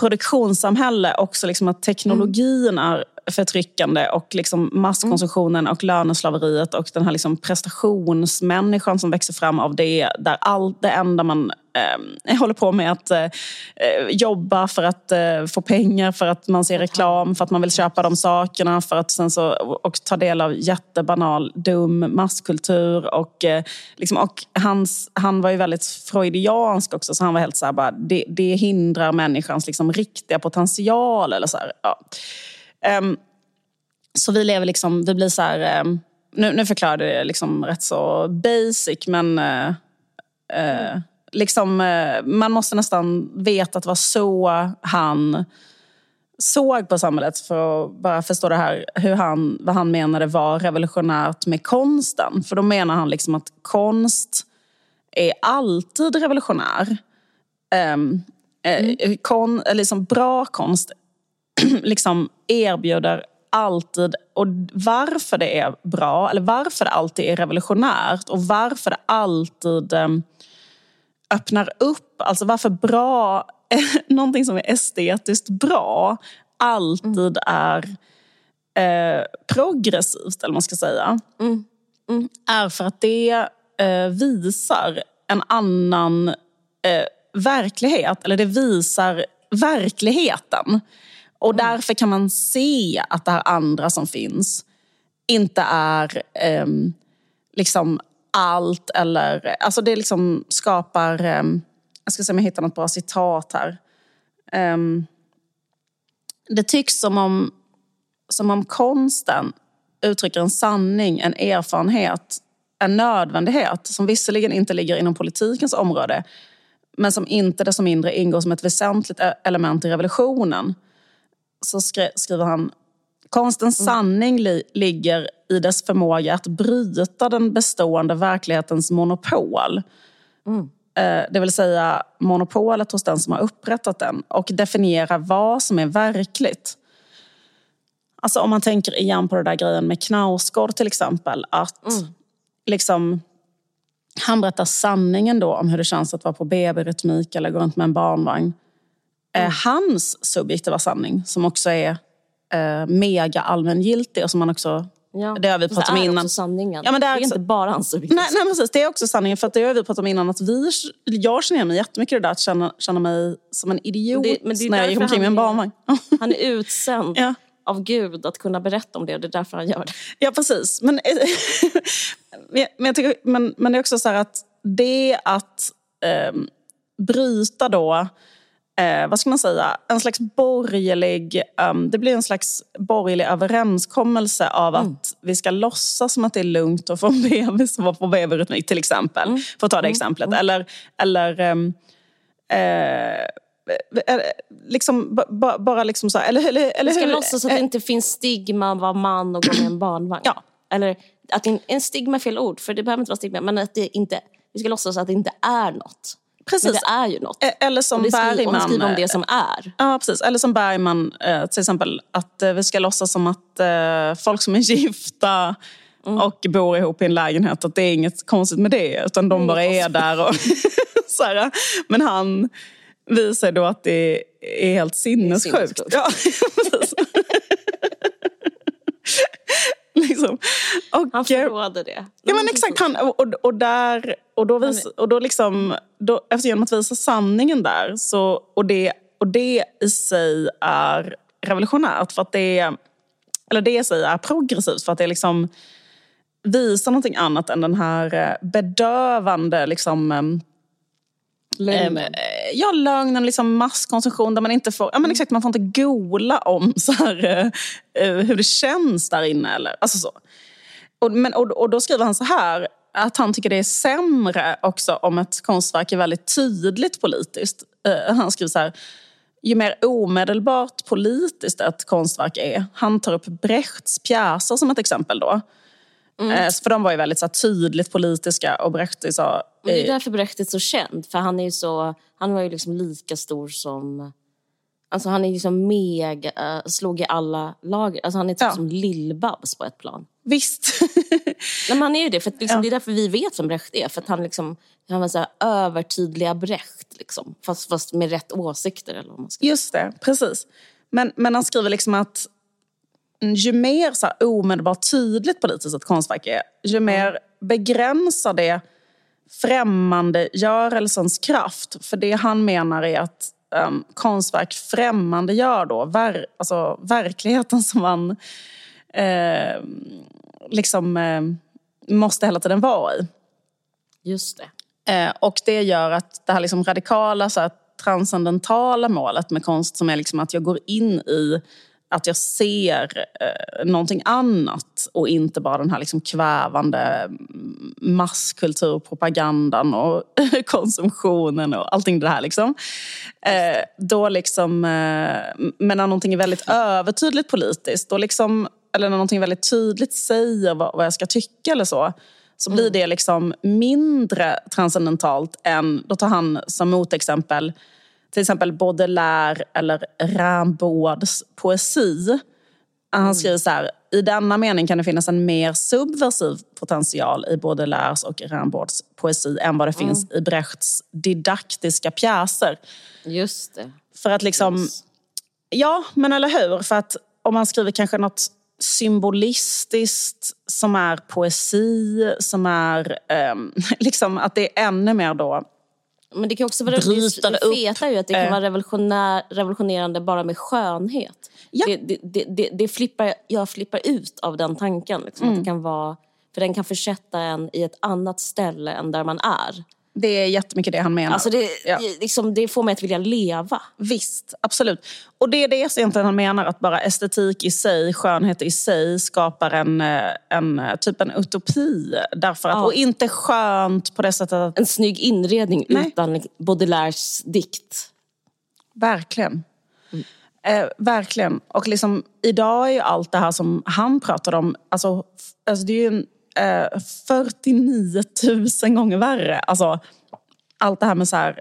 produktionssamhälle också liksom att teknologin är förtryckande och liksom masskonsumtionen och löneslaveriet och den här liksom prestationsmänniskan som växer fram av det. Där allt det enda man eh, håller på med är att eh, jobba för att eh, få pengar, för att man ser reklam, för att man vill köpa de sakerna för att sen så, och ta del av jättebanal, dum masskultur. Och, eh, liksom, och hans, han var ju väldigt freudiansk också, så han var helt så här, bara, det, det hindrar människans liksom, riktiga potential. Eller så här, ja. Ehm, så vi lever liksom, vi blir så här, ehm, nu, nu förklarade jag liksom rätt så basic men eh, eh, liksom, eh, man måste nästan veta att det var så han såg på samhället för att bara förstå det här, hur han, vad han menade var revolutionärt med konsten. För då menar han liksom att konst är alltid revolutionär. Um, kon, eller liksom bra konst liksom erbjuder alltid, och varför det är bra, eller varför det alltid är revolutionärt och varför det alltid um, öppnar upp, alltså varför bra, någonting som är estetiskt bra alltid är eh, progressivt, eller vad man ska säga. Är för att det eh, visar en annan eh, verklighet, eller det visar verkligheten. Och därför kan man se att det här andra som finns inte är ehm, liksom allt eller... Alltså det liksom skapar... ehm, jag ska se om jag hittar något bra citat här. Ehm, det tycks som om, som om konsten uttrycker en sanning, en erfarenhet, en nödvändighet som visserligen inte ligger inom politikens område men som inte desto mindre ingår som ett väsentligt e- element i revolutionen. Så skri- skriver han Konstens sanning li- ligger i dess förmåga att bryta den bestående verklighetens monopol. Eh, Det vill säga monopolet hos den som har upprättat den och definiera vad som är verkligt. Alltså om man tänker igen på det där grejen med Knausgård till exempel. Att liksom, han berättar sanningen då om hur det känns att vara på BB-rytmik eller gå runt med en barnvagn. Eh, hans subjektiva sanning som också är eh, mega allmängiltig och som man också... Ja. Det har vi pratat om det är innan. också sanningen. Ja, men det är är också- inte bara hans subjekt. Nej, nej precis, det är också sanningen. För att det har vi pratat om innan. Att vi, jag känner mig jättemycket i det där att känna, känna mig som en idiot Det- men det är när jag gick omkring med en är- barnvagn. Han är utsänd Ja. av Gud att kunna berätta om det och det är därför han gör det. Ja, precis. Men, men, men, jag tycker, men, men det är också så här att det att eh, bryta då, eh, vad ska man säga, en slags borgerlig, ehm, det blir en slags borgerlig överenskommelse av att vi ska låtsas som att det är lugnt att få en bebis och vara på BB-rytmik till exempel. För att ta det exemplet. Eller, eller ehm, eh, eh, liksom, ba- ba- bara liksom så här, eller, eller, eller Vi ska hur? låtsas att det inte finns stigma att vara man och gå med en barnvagn. Ja. Eller att en, en stigma är fel ord, för det behöver inte vara stigma. Men att det inte, vi ska låtsas att det inte är något. Precis. Men det är ju något. Eh, Eller som Och det Bergman. skriver om eh, det som är. Ja, precis. Eller som Bergman, eh, till exempel, att eh, vi ska låtsas som att eh, folk som är gifta och bor ihop i en lägenhet, att det är inget konstigt med det, utan de bara är där. Och så här. Men han visar då att det är helt sinnessjukt. sinnessjukt. Ja. liksom. och, Han förråder det. Ja men exakt, han, och, och, där, och då, vis, och då liksom, då, efter genom att visa sanningen där, så, och, det, och det i sig är revolutionärt för att det, eller det i sig är progressivt för att det liksom visar någonting annat än den här eh, bedövande liksom, Lögnen. Eh, ja, lögnen, liksom masskonsumtion där man inte får, ja, men exakt, man får inte gola om så här, eh, eh, hur det känns där inne. Eller, alltså så. Och, men, och, och då skriver han så här, att han tycker det är sämre också om ett konstverk är väldigt tydligt politiskt. Eh, han skriver så här, ju mer omedelbart politiskt ett konstverk är. Han tar upp Brechts pjäser som ett exempel då. Eh, För de var ju väldigt så tydligt politiska och Brecht. Men det är därför Brecht är så känd. För han är ju så, han var ju liksom lika stor som... Alltså han är ju liksom mega, eh, slog i alla lager. Alltså han är typ Ja. som Lill-Babs på ett plan. Visst. Nej, men han är ju det, för liksom, Ja. det är därför vi vet vem Brecht är. För att han liksom, han var så här övertydliga Brecht, liksom. fast, fast med rätt åsikter. Eller vad man ska. Just det, precis. Men, men han skriver liksom att ju mer så här omedelbart tydligt politiskt ett konstverk är, ju mer begränsar det främmandegörelsens kraft. För det han menar är att um, konstverk främmandegör då ver, alltså, verkligheten som man eh, liksom eh, måste hela tiden vara i. Just det. Eh, och det gör att det här liksom radikala, så här, transcendentala målet med konst som är liksom att jag går in i att jag ser eh, någonting annat och inte bara den här liksom kvävande mm, masskulturpropagandan och konsumtionen och allting det här. Liksom. Eh, då liksom, eh, men när någonting är väldigt övertydligt politiskt, då liksom, eller när någonting väldigt tydligt säger vad, vad jag ska tycka eller så, så blir det liksom mindre transcendentalt än, då tar han som motexempel, till exempel Baudelaire eller Rimbaud's poesi. Han skriver så här, i denna mening kan det finnas en mer subversiv potential i Baudelaires och Rimbaud's poesi än vad det finns i Brechts didaktiska pjäser. Just det. För att liksom, Yes. Ja, men eller hur? För att om man skriver kanske något symbolistiskt som är poesi, som är ehm, liksom att det är ännu mer då Men det kan också vara Bryta det feta är ju att det kan eh. vara revolutionär, revolutionerande bara med skönhet. Ja. Det, det, det, det, det flippar, jag flippar ut av den tanken. Liksom, Mm. att det kan vara, för den kan försätta en i ett annat ställe än där man är. Det är jättemycket det han menar. Alltså det, Ja. liksom, det får mig att vilja leva. Visst, absolut. Och det är det egentligen han menar, att bara estetik i sig, skönhet i sig skapar en, eh, en eh, typ en utopi. Därför att, Ja. Och inte skönt på det sättet att... En snygg inredning Nej. utan Baudelaires dikt. Verkligen. Eh, verkligen. Och liksom, idag är ju allt det här som han pratade om, alltså, alltså det är ju en, eh, 49 000 gånger värre. Alltså, allt det här med så här,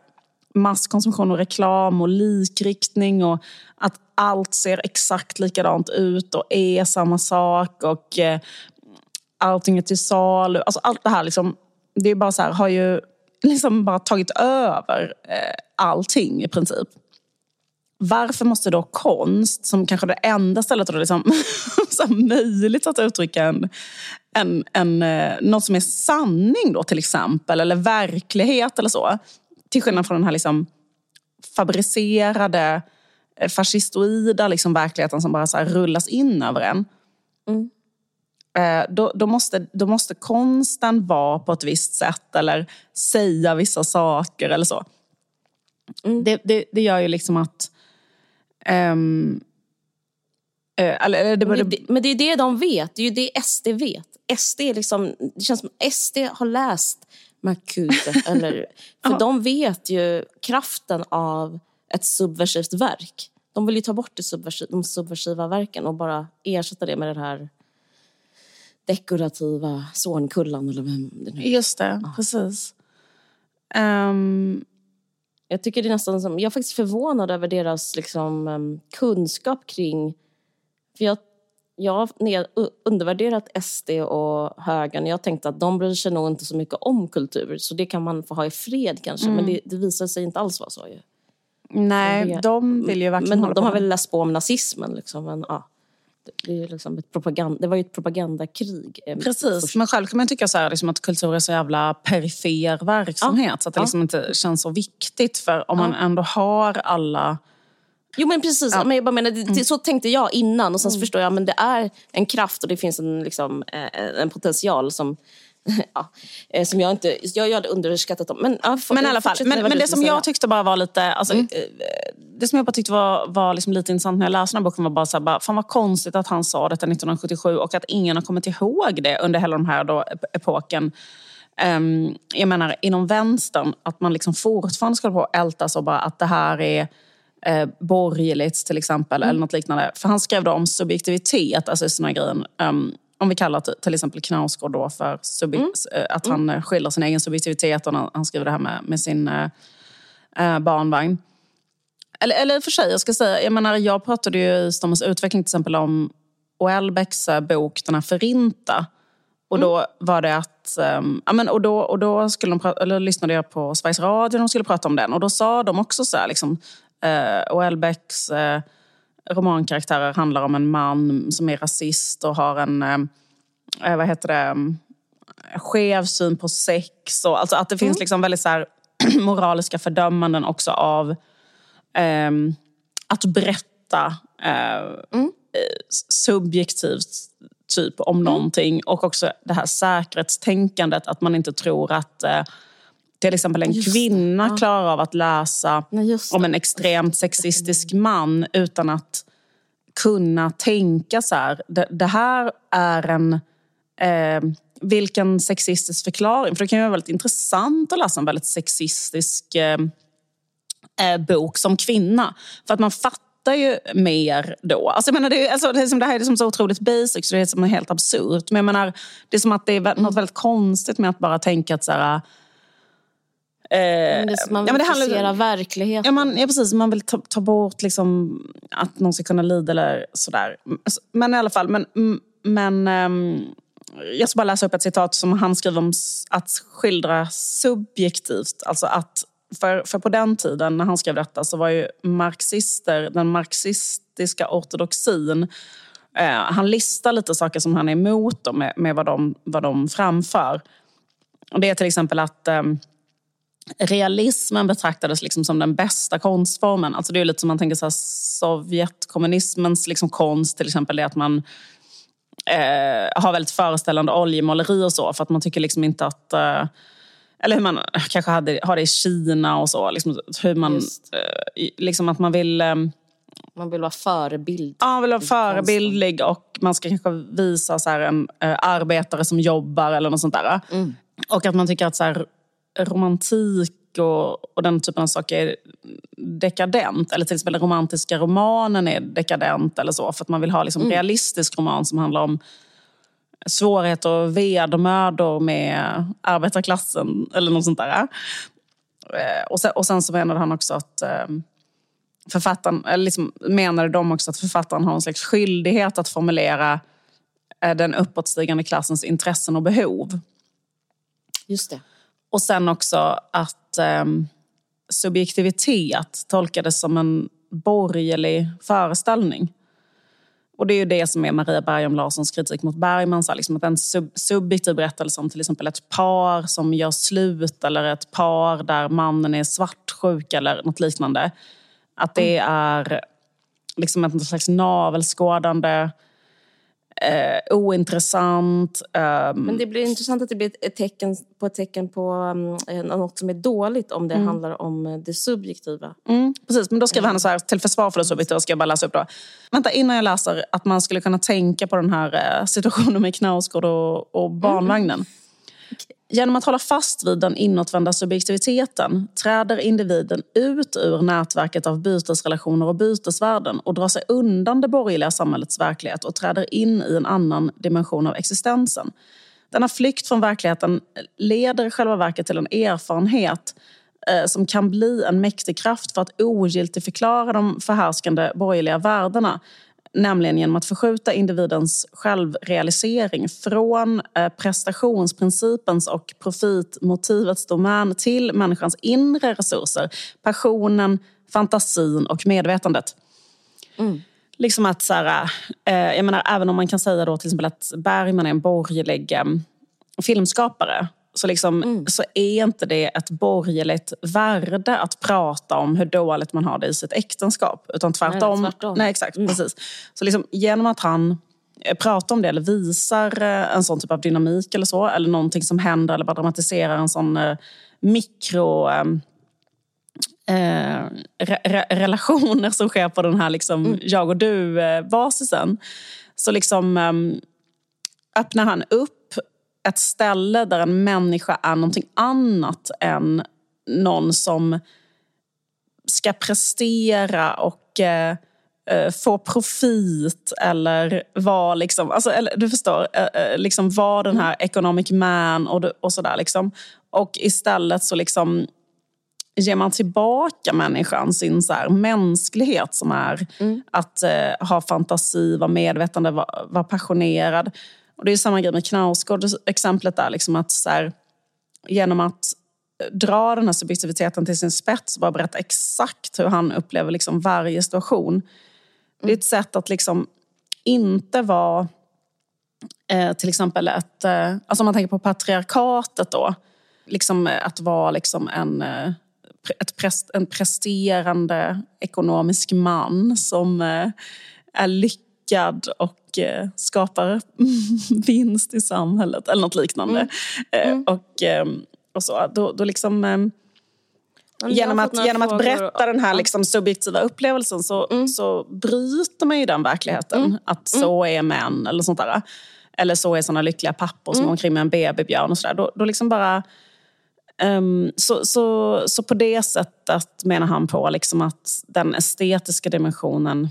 masskonsumtion och reklam och likriktning och att allt ser exakt likadant ut och är samma sak och eh, allting är till salu. Alltså allt det här liksom, det är bara så här, har ju liksom bara tagit över eh, allting i princip. Varför måste då konst, som kanske det enda stället där det är liksom, så möjligt att uttrycka en, en, en, eh, något som är sanning då till exempel, eller verklighet eller så. Till skillnad från den här liksom fabricerade, eh, fascistoida liksom verkligheten som bara så rullas in över en. Mm. Eh, Då, då, måste, då måste konsten vara på ett visst sätt eller säga vissa saker eller så. Mm. Det, det, det gör ju liksom att... eh, eller, eller det, det, men det är det de vet. Det är ju det SD vet. SD är liksom, det känns som SD har läst Marcuse. eller, för Ja. de vet ju kraften av ett subversivt verk. De vill ju ta bort det subversi, de subversiva verken och bara ersätta det med den här dekorativa Zornkullan eller vem det nu är. just det, precis. Ehm, Jag tycker det är nästan som, jag är faktiskt förvånad över deras liksom, em, kunskap kring... För jag, jag har undervärderat SD och högern. Jag tänkte att de bryr sig nog inte så mycket om kultur. Så det kan man få ha i fred kanske. Men det, det visar sig inte alls vara så. Ju. Nej, de vill ju verkligen Men de har väl läst på om nazismen liksom. Men, ja, det, är liksom ett propaganda, det var ju ett propagandakrig. eh, Precis, men själv kan man tycka så här, liksom att kultur är så jävla perifer verksamhet så att det Ja. liksom inte känns så viktigt. För om man ändå har alla... Jo men precis, men jag bara menar, det, det, så tänkte jag innan och sen så förstår jag men det är en kraft och det finns en, liksom, eh, en potential som, ja, eh, som jag inte, jag, hade underskattat dem. Men, ja, Men i alla fall, men, men det som jag tyckte bara var lite... Alltså, eh, Det som jag bara tyckte var, var liksom lite intressant när jag läste den här boken var bara så här, bara, fan vad konstigt att han sa detta 1977 och att ingen har kommit ihåg det under hela den här då, ep- epoken. Ehm, jag menar inom vänstern, att man liksom fortfarande ska på och älta så bara att det här är eh, borgerligt till exempel, eller något liknande. För han skrev då om subjektivitet, alltså såna grejen. Um, om vi kallar till exempel Knausgård då för subjek- eh, att han eh, skildrar sin egen subjektivitet och han, skriver det här med, med sin eh, eh, barnvagn. Eller, eller för sig, jag ska säga, jag menar jag pratade ju i Stormens utveckling till exempel om Houellebecqs bok, den här Förinta. Och då var det att, um, ja, men, och då, och då skulle de prata, eller lyssnade jag på Sveriges Radio när de skulle prata om den. Och då sa de också så här, liksom, uh, Houellebecqs eh, romankaraktärer handlar om en man som är rasist och har en, eh, vad heter det, um, skev syn på sex. Och, alltså att det finns liksom väldigt så här, moraliska fördömanden också av ehm, att berätta eh, eh, subjektivt typ om någonting. Och också det här säkerhetstänkandet, att man inte tror att eh, till exempel en Just kvinna klarar av att läsa just om en extremt sexistisk man utan att kunna tänka så här, det, det här är en... Eh, vilken sexistisk förklaring. För det kan ju vara väldigt intressant att läsa en väldigt sexistisk eh, eh, bok som kvinna. För att man fattar ju mer då. Alltså, jag menar, det, är, alltså, det, är som, det här är liksom så otroligt basic så det är som helt absurt. Men jag menar, det är som att det är något väldigt konstigt med att bara tänka att så här, Som man ja, vill frisera verkligheten. Ja, man, ja precis. Man vill ta, ta bort liksom att någon ska kunna lida eller sådär. Men i alla fall, men, men ehm, jag ska bara läsa upp ett citat som han skriver om att skildra subjektivt. Alltså att, för, för på den tiden när han skrev detta så var ju marxister, den marxistiska ortodoxin eh, han listar lite saker som han är emot då, med, med vad, de, vad de framför. Och det är till exempel att ehm, realismen betraktades liksom som den bästa konstformen. Alltså det är lite som man tänker så här, Sovjetkommunismens liksom konst, till exempel det att man eh, har väldigt föreställande oljemåleri och så, för att man tycker liksom inte att... Eh, eller hur man kanske hade, har det i Kina och så. Liksom, hur man, eh, liksom att man vill... Eh, Man vill vara förebild. Ja, man vill vara förebildlig och man ska kanske visa så här, en eh, arbetare som jobbar eller något sånt där. Och att man tycker att så här, romantik och, och den typen av saker är dekadent. Eller till exempel den romantiska romanen är dekadent eller så. För att man vill ha liksom, realistisk roman som handlar om svårigheter och vedermödor med arbetarklassen eller något sånt där. Eh, Och sen, och sen så menade han också att eh, författaren, eller liksom menade de också att författaren har en slags skyldighet att formulera eh, den uppåtstigande klassens intressen och behov. Just det. Och sen också att eh, subjektivitet tolkades som en borgerlig föreställning. Och det är ju det som är Maria Bergom Larssons kritik mot Bergman. Så liksom att en sub subjektiv berättelse om till exempel ett par som gör slut eller ett par där mannen är svartsjuk eller något liknande. Att det är liksom ett slags navelskådande, eh, ointressant. ehm, Men det blir intressant att det blir ett- tecken på ett tecken på um, något som är dåligt om det handlar om eh, det subjektiva. Mm, precis, men då skriver han så här, till försvar för det subjektiva ska jag bara läsa upp då. Vänta, innan jag läser att man skulle kunna tänka på den här eh, situationen med Knausgård och, och barnvagnen. Genom att hålla fast vid den inåtvända subjektiviteten träder individen ut ur nätverket av bytesrelationer och bytesvärden och drar sig undan det borgerliga samhällets verklighet och träder in i en annan dimension av existensen. Denna flykt från verkligheten leder i själva verket till en erfarenhet eh, som kan bli en mäktig kraft för att ogiltigförklara de förhärskande borgerliga värdena. Nämligen genom att förskjuta individens självrealisering från eh, prestationsprincipens och profitmotivets domän till människans inre resurser. Passionen, fantasin och medvetandet. Liksom att så här, eh, jag menar, även om man kan säga då till exempel att Bergman är en borgerlig eh, filmskapare så, liksom, så är inte det ett borgerligt värde att prata om hur dåligt man har det i sitt äktenskap. Utan tvärtom. Nej, tvärtom. Nej, exakt, precis. Så liksom, genom att han eh, pratar om det eller visar eh, en sån typ av dynamik eller så, eller någonting som händer eller bara dramatiserar en sån eh, mikro... Eh, eh, re, re, relationer som sker på den här liksom, jag och du-basisen. Så liksom eh, öppnar han upp ett ställe där en människa är någonting annat än någon som ska prestera och eh, eh, få profit eller vara liksom, alltså, eller, du förstår, eh, eh, liksom vara den här economic man och, och sådär. Liksom. Och istället så liksom ger man tillbaka människan sin så mänsklighet som är att eh, ha fantasi, vara medvetande, vara, vara passionerad. Och det är samma grej med Knausgård, exemplet där. Liksom att så här, genom att dra den här subjektiviteten till sin spets och bara berätta exakt hur han upplever liksom varje situation. Det är ett sätt att liksom inte vara eh, till exempel ett... Eh, alltså om man tänker på patriarkatet då. Liksom att vara liksom en, eh, ett pres, en presterande ekonomisk man som eh, är lyckad och eh, skapar vinst i samhället eller något liknande. Eh, och, eh, och så, då, då liksom... Eh, jag genom att, genom att berätta den här liksom subjektiva upplevelsen så, så bryter man ju den verkligheten. Att så är män eller sånt där. Eller så är såna lyckliga pappor som går omkring med en babybjörn och sådär. Då, då liksom bara... ehm, så, så, så på det sättet menar han på liksom att den estetiska dimensionen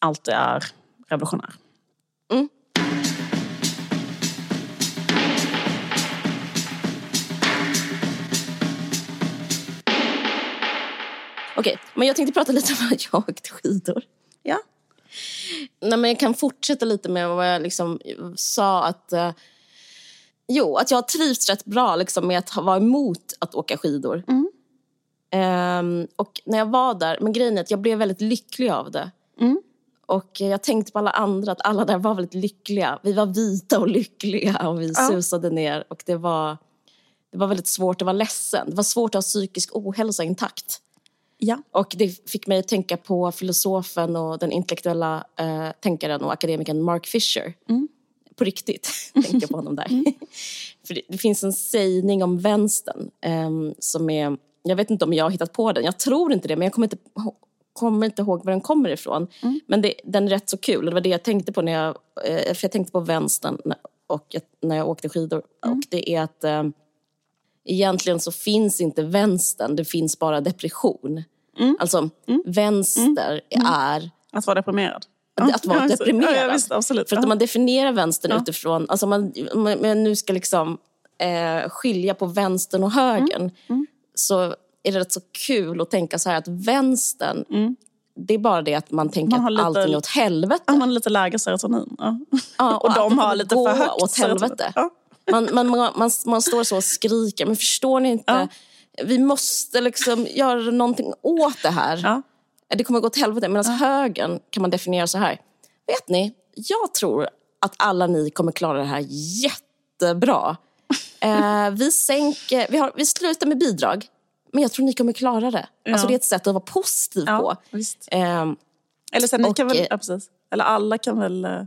alltid är revolutionär. Okej, men jag tänkte prata lite om att jag åkte skidor. Ja. Nej, men jag kan fortsätta lite med vad jag liksom sa. att eh, Jo, att jag har trivts rätt bra liksom, med att vara emot att åka skidor. Ehm, och när jag var där, men grejen är att jag blev väldigt lycklig av det. Och jag tänkte på alla andra, att alla där var väldigt lyckliga. Vi var vita och lyckliga och vi susade ner. Och det var, det var väldigt svårt att vara ledsen. Det var svårt att ha psykisk ohälsa intakt. Ja. Och det fick mig att tänka på filosofen och den intellektuella eh, tänkaren och akademikern Mark Fisher. På riktigt tänkte jag på honom där. För det, det finns en sägning om vänstern ehm, som är... Jag vet inte om jag har hittat på den. Jag tror inte det, men jag kommer inte, kommer inte ihåg var den kommer ifrån. Men det, den är rätt så kul. Det var det jag tänkte på när jag... Eh, för jag tänkte på vänstern och jag, när jag åkte skidor. Och det är att... ehm, egentligen så finns inte vänstern, det finns bara depression. Alltså, vänster är Att vara deprimerad. att vara Ja, deprimerad. Ja, ja, visst, absolut. För att Ja. om man definierar vänstern utifrån, alltså man, om man nu ska liksom eh, skilja på vänstern och högern, Mm. så är det rätt så kul att tänka så här att vänstern, det är bara det att man tänker Mm. Man har att lite- allting är åt helvete. Ja, man har lite lägre serotonin. Ja. Ja, och att de har lite för högt åt helvete. Ja. Man, man, man, man, står så och skriker, men förstår ni inte? Vi måste liksom göra någonting åt det här. Ja. Det kommer gå åt helvete. Medan högern kan man definiera så här. Vet ni, jag tror att alla ni kommer klara det här jättebra. Eh, vi, sänker, vi, har, vi slutar med bidrag, men jag tror ni kommer klara det. Alltså, det är ett sätt att vara positiv Ja, på. visst. Eh, Eller sen, ni Och, kan väl, eh, ja, precis. Eller alla kan väl...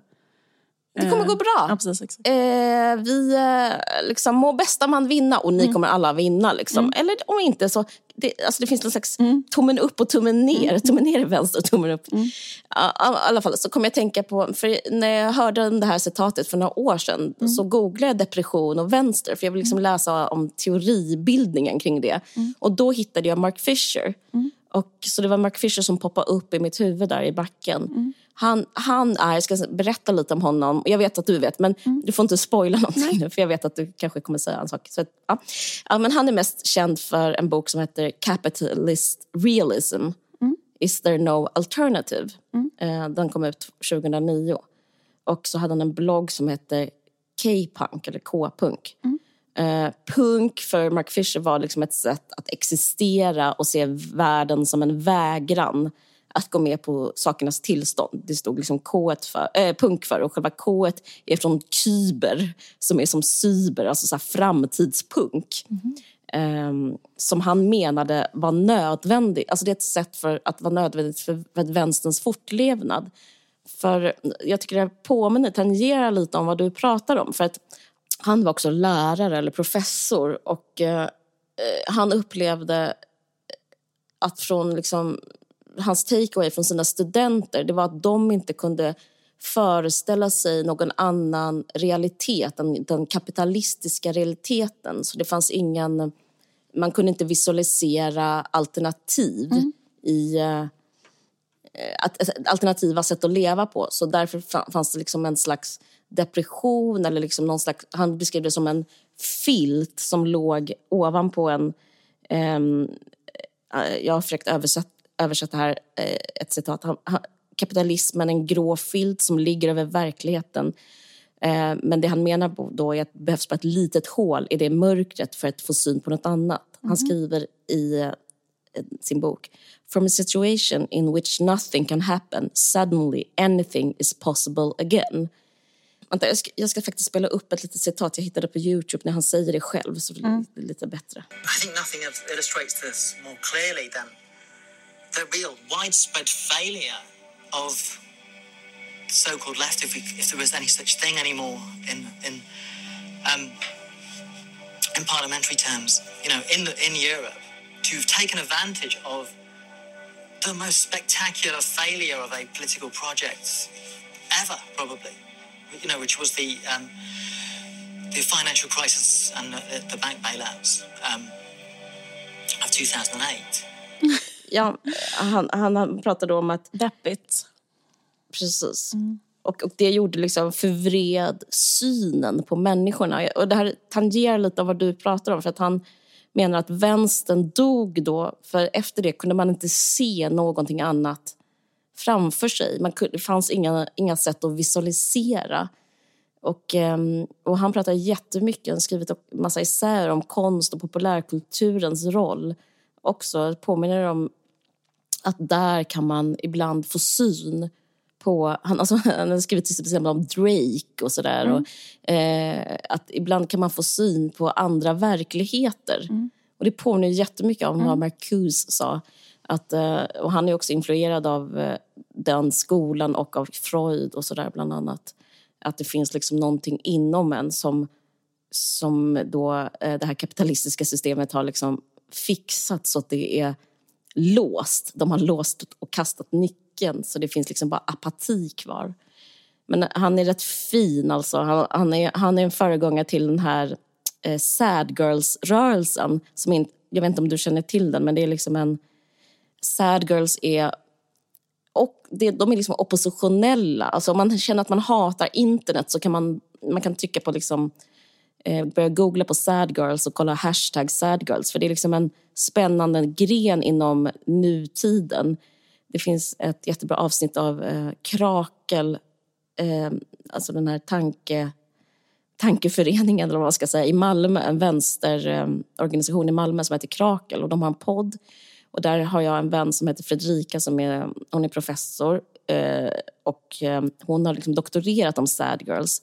eh, det kommer gå bra. Ja, precis. Eh, vi eh, liksom, må bästa man vinna och ni kommer alla vinna. Liksom. Eller om inte så, det, alltså det finns någon slags tummen upp och tummen ner. Tummen ner är vänster och tummen upp. Ja, I alla fall så kommer jag tänka på, för när jag hörde det här citatet för några år sedan så googlade jag depression och vänster för jag vill liksom läsa om teoribildningen kring det. Och då hittade jag Mark Fisher. Och, så det var Mark Fisher som poppade upp i mitt huvud där i backen. Han, han är, jag ska berätta lite om honom. Jag vet att du vet, men du får inte spoila någonting nu för jag vet att du kanske kommer säga en sak. Så, ja. Ja, men han är mest känd för en bok som heter Capitalist Realism. Is there no alternative? Eh, den kom ut 2009. Och så hade han en blogg som heter K-punk, eller K-punk. Uh, punk för Mark Fisher var liksom ett sätt att existera och se världen som en vägran att gå med på sakernas tillstånd. Det stod liksom K för, äh, punk för och själva K är från kyber som är som cyber, alltså så framtidspunk. Mm Um, som han menade var nödvändigt. Alltså det är ett sätt för att vara nödvändigt för, för vänsterns fortlevnad. För jag tycker det påminner, tangerar lite om vad du pratar om. För att han var också lärare eller professor och eh, han upplevde att från liksom, hans takeaway från sina studenter det var att de inte kunde föreställa sig någon annan realitet än den kapitalistiska realiteten. Så det fanns ingen... Man kunde inte visualisera alternativ mm. i uh, alternativa sätt att leva på. Så därför fanns det liksom en slags depression eller liksom någon slags, han beskrev det som en filt som låg ovanpå en... Um, jag har försökt översätta, översätta här uh, ett citat. Han, han, kapitalismen en grå filt som ligger över verkligheten. Uh, men det han menar då är att det behövs bara ett litet hål i det mörkret för att få syn på något annat. Mm. Han mhm. skriver i uh, sin bok From a situation in which nothing can happen, suddenly anything is possible again. Vänta, jag ska, jag ska faktiskt spela upp ett litet citat jag hittade på Youtube när han säger det själv så det mm. är lite bättre. I think nothing illustrates this more clearly than the real widespread failure of so-called left, if, we, if there was any such thing anymore in in um, in parliamentary terms, you know, in the, in Europe, to have taken advantage of the most spectacular failure of a political project ever, probably. You know, which was the um, the financial crisis and the, the bank bailouts um, of 2008. ja, han, han pratade om att... Deppigt. Precis. Mm. Och, och, det gjorde liksom förvred synen på människorna. Och det här tangerar lite av vad du pratar om. För att han menar att vänstern dog då. För efter det kunde man inte se någonting annat framför sig. Man det fanns inga, inga sätt att visualisera. Och, ehm, och han pratar jättemycket, han har skrivit massa essäer om konst och populärkulturens roll. Också påminner om att där kan man ibland få syn på... Han, alltså, han har skrivit till exempel om Drake och sådär. Mm. eh, att ibland kan man få syn på andra verkligheter. Mm. Och det påminner jättemycket om mm. vad Marcuse sa. Att, eh, och han är också influerad av eh, den skolan och av Freud och sådär bland annat. Att det finns liksom någonting inom en som, som då eh, det här kapitalistiska systemet har liksom fixat så att det är låst. De har låst och kastat nyckeln så det finns liksom bara apati kvar. Men han är rätt fin alltså. Han, han är, han är en föregångare till den här eh, Sad Girls-rörelsen. jag vet inte om du känner till den, men det är liksom en... Sad Girls är och det, de är liksom oppositionella. Alltså om man känner att man hatar internet så kan man, man kan trycka på liksom, eh, börja googla på sad girls och kolla hashtag sad girls. För det är liksom en spännande gren inom nutiden. Det finns ett jättebra avsnitt av eh, Krakel, eh, alltså den här tanke, tankeföreningen eller vad man ska säga, i Malmö, en vänsterorganisation eh, i Malmö som heter Krakel och de har en podd och där har jag en vän som heter Fredrika som är, hon är professor eh, och eh, hon har liksom doktorerat om sad girls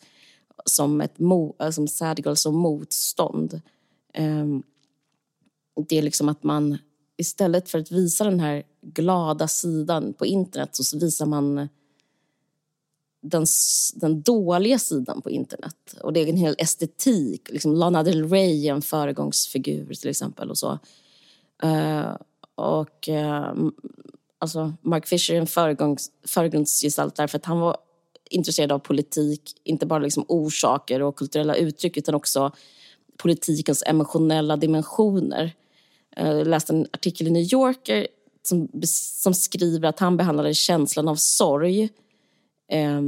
som, ett mo, eh, som sad girls som motstånd. Eh, det är liksom att man istället för att visa den här glada sidan på internet så visar man den, den dåliga sidan på internet. Och det är en hel estetik. Liksom Lana Del Rey är en föregångsfigur till exempel. och så. Uh, och eh, alltså Mark Fisher är en föregångs, föregångsgestalt därför att han var intresserad av politik, inte bara liksom orsaker och kulturella uttryck utan också politikens emotionella dimensioner. Eh, jag läste en artikel i New Yorker som, som skriver att han behandlade känslan av sorg eh,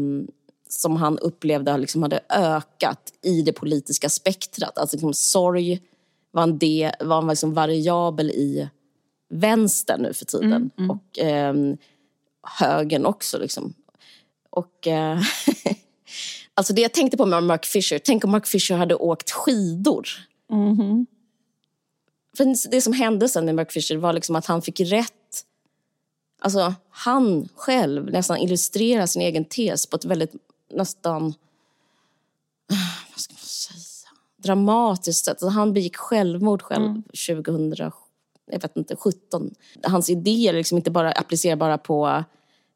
som han upplevde liksom hade ökat i det politiska spektrat. Alltså liksom, sorg var en, del, var en liksom variabel i vänster nu för tiden. Mm, mm. Och eh, högern också. Liksom. Och, eh, alltså det jag tänkte på med Mark Fisher, tänk om Mark Fisher hade åkt skidor. Mhm. För det som hände sen med Mark Fisher var liksom att han fick rätt. Alltså han själv nästan illustrerar sin egen tes på ett väldigt nästan, vad ska man säga, dramatiskt sätt. Alltså han begick självmord själv 2000, jag vet inte, 17. Hans idéer är liksom inte bara applicerbara på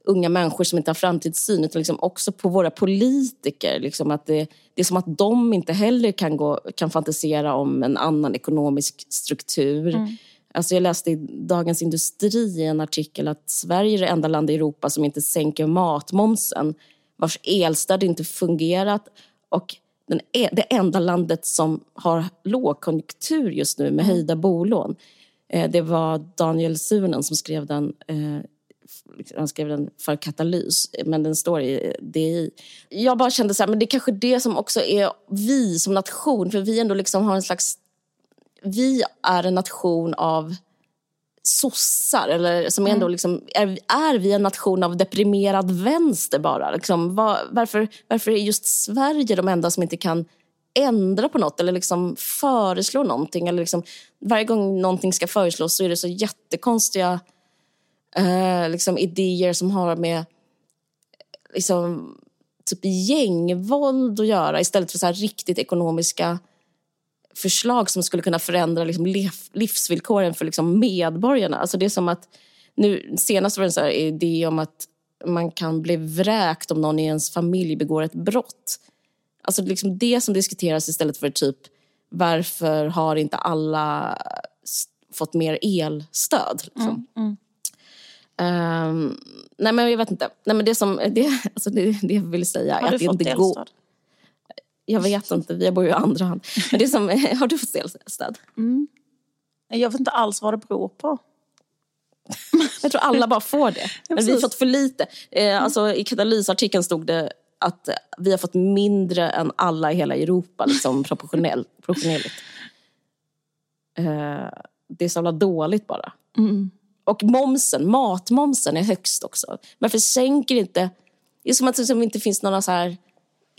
unga människor som inte har framtidssyn utan liksom också på våra politiker. Liksom att det, det är som att de inte heller kan, gå, kan fantisera om en annan ekonomisk struktur. Mm. Alltså jag läste i Dagens Industri en artikel att Sverige är det enda land i Europa som inte sänker matmomsen vars elstöd inte fungerat och den, e- det enda landet som har lågkonjunktur just nu med höjda bolån. Eh, det var Daniel Suhonen som skrev den eh, han skrev den för Katalys, men den står i DI. Jag bara kände så här, men det är kanske det som också är vi som nation, för vi ändå liksom har en slags... Vi är en nation av sossar, eller som ändå liksom, är, är vi en nation av deprimerad vänster bara? Liksom, vad, varför, varför är just Sverige de enda som inte kan ändra på något eller liksom föreslå någonting? Eller liksom, varje gång någonting ska föreslås så är det så jättekonstiga eh, liksom idéer som har med eh, liksom, typ gängvåld att göra istället för så här riktigt ekonomiska förslag som skulle kunna förändra liksom livsvillkoren för liksom medborgarna. Alltså det är som att nu, senast var det en så här idé om att man kan bli vräkt om någon i ens familj begår ett brott. Alltså liksom det som diskuteras istället för typ varför har inte alla fått mer elstöd? Liksom. Ehm, nej men jag vet inte. Nej, men det, som, det, alltså det, det jag vill säga är Har att du det fått inte går. elstöd? Jag vet inte, vi bor ju i andra hand. Men det som, har du fått elstöd? Jag vet inte alls vad det beror på. Jag tror alla bara får det. Men vi har fått för lite. Eh, alltså, I katalysartikeln stod det att vi har fått mindre än alla i hela Europa, liksom, proportionellt. proportionellt. Eh, det är så jävla dåligt bara. Och momsen, matmomsen är högst också. Varför sänker inte... Det är som att det som inte finns några så här...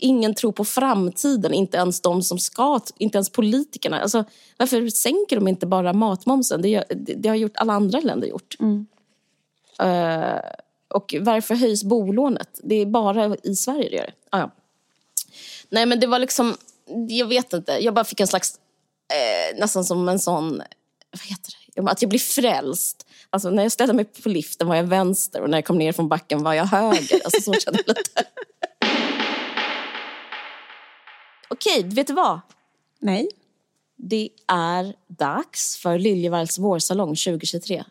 Ingen tror på framtiden, inte ens de som ska, inte ens politikerna. Alltså, varför sänker de inte bara matmomsen? Det, gör- det, det har gjort alla andra länder gjort. Eh, och varför höjs bolånet? Det är bara i Sverige det gör det. Ah, ja. Nej men det var liksom, jag vet inte, jag bara fick en slags, eh, nästan som en sån, vad heter det, att jag blir frälst. Alltså när jag ställde mig på liften var jag vänster och när jag kom ner från backen var jag höger. Alltså så kände jag lite. Okej, vet du vad? Nej. Det är dags för Liljevalchs vårsalong 2023.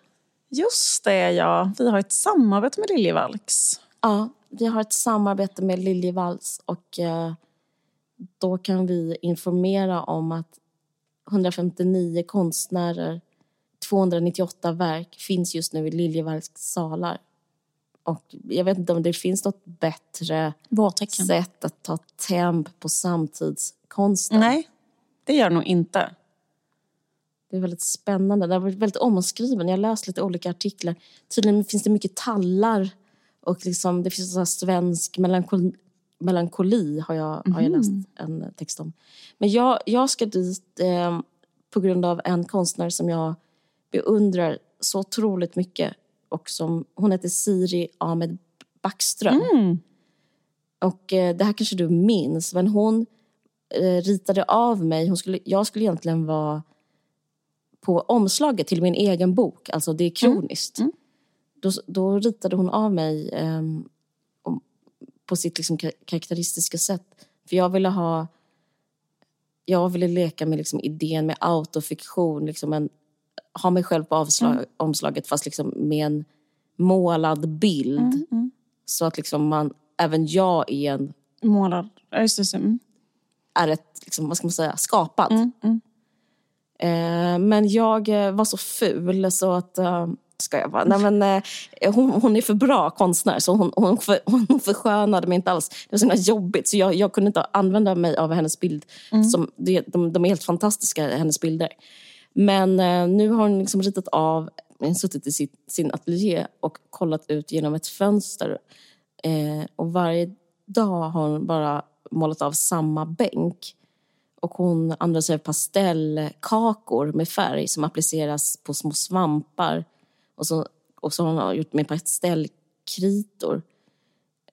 Just det, ja. Vi har ett samarbete med Liljevalchs. Ja, vi har ett samarbete med Liljevalchs och eh, då kan vi informera om att 159 konstnärer, 298 verk finns just nu i Liljevalchs salar. Och jag vet inte om det finns något bättre Vårtecken. sätt att ta temp på samtidskonsten. Nej, det gör det nog inte. Det är väldigt spännande. Den har varit väldigt omskriven. Jag har läst lite olika artiklar. Tydligen finns det mycket tallar och liksom, det finns så svensk melankoli, melankoli har jag, har jag läst en text om. Men jag, jag ska dit eh, på grund av en konstnär som jag beundrar så otroligt mycket. Och som, hon heter Siri Ahmed Backström. Och eh, det här kanske du minns, men hon eh, ritade av mig. Hon skulle, jag skulle egentligen vara på omslaget till min egen bok, alltså det är kroniskt. Då, då ritade hon av mig om, på sitt liksom ka- karaktäristiska sätt. För jag ville ha... Jag ville leka med liksom idén med autofiktion, liksom en, ha mig själv på avslag, omslaget fast liksom med en målad bild. Så att liksom man, även jag är, en, Målad. Ja, just det. Mm. är ett, liksom, vad ska man säga, skapad. Eh, men jag eh, var så ful så att... Eh, ska jag bara. Nej, men, hon, hon är för bra konstnär så hon, hon, för, hon förskönade mig inte alls. Det var så himla jobbigt så jag, jag kunde inte använda mig av hennes bild. Som, det, de, de är helt fantastiska, hennes bilder. Men nu har hon liksom ritat av, suttit i sitt, sin ateljé och kollat ut genom ett fönster. Eh, och varje dag har hon bara målat av samma bänk. Och hon använder sig av pastellkakor med färg som appliceras på små svampar. Och så, och så har hon gjort med pastellkritor.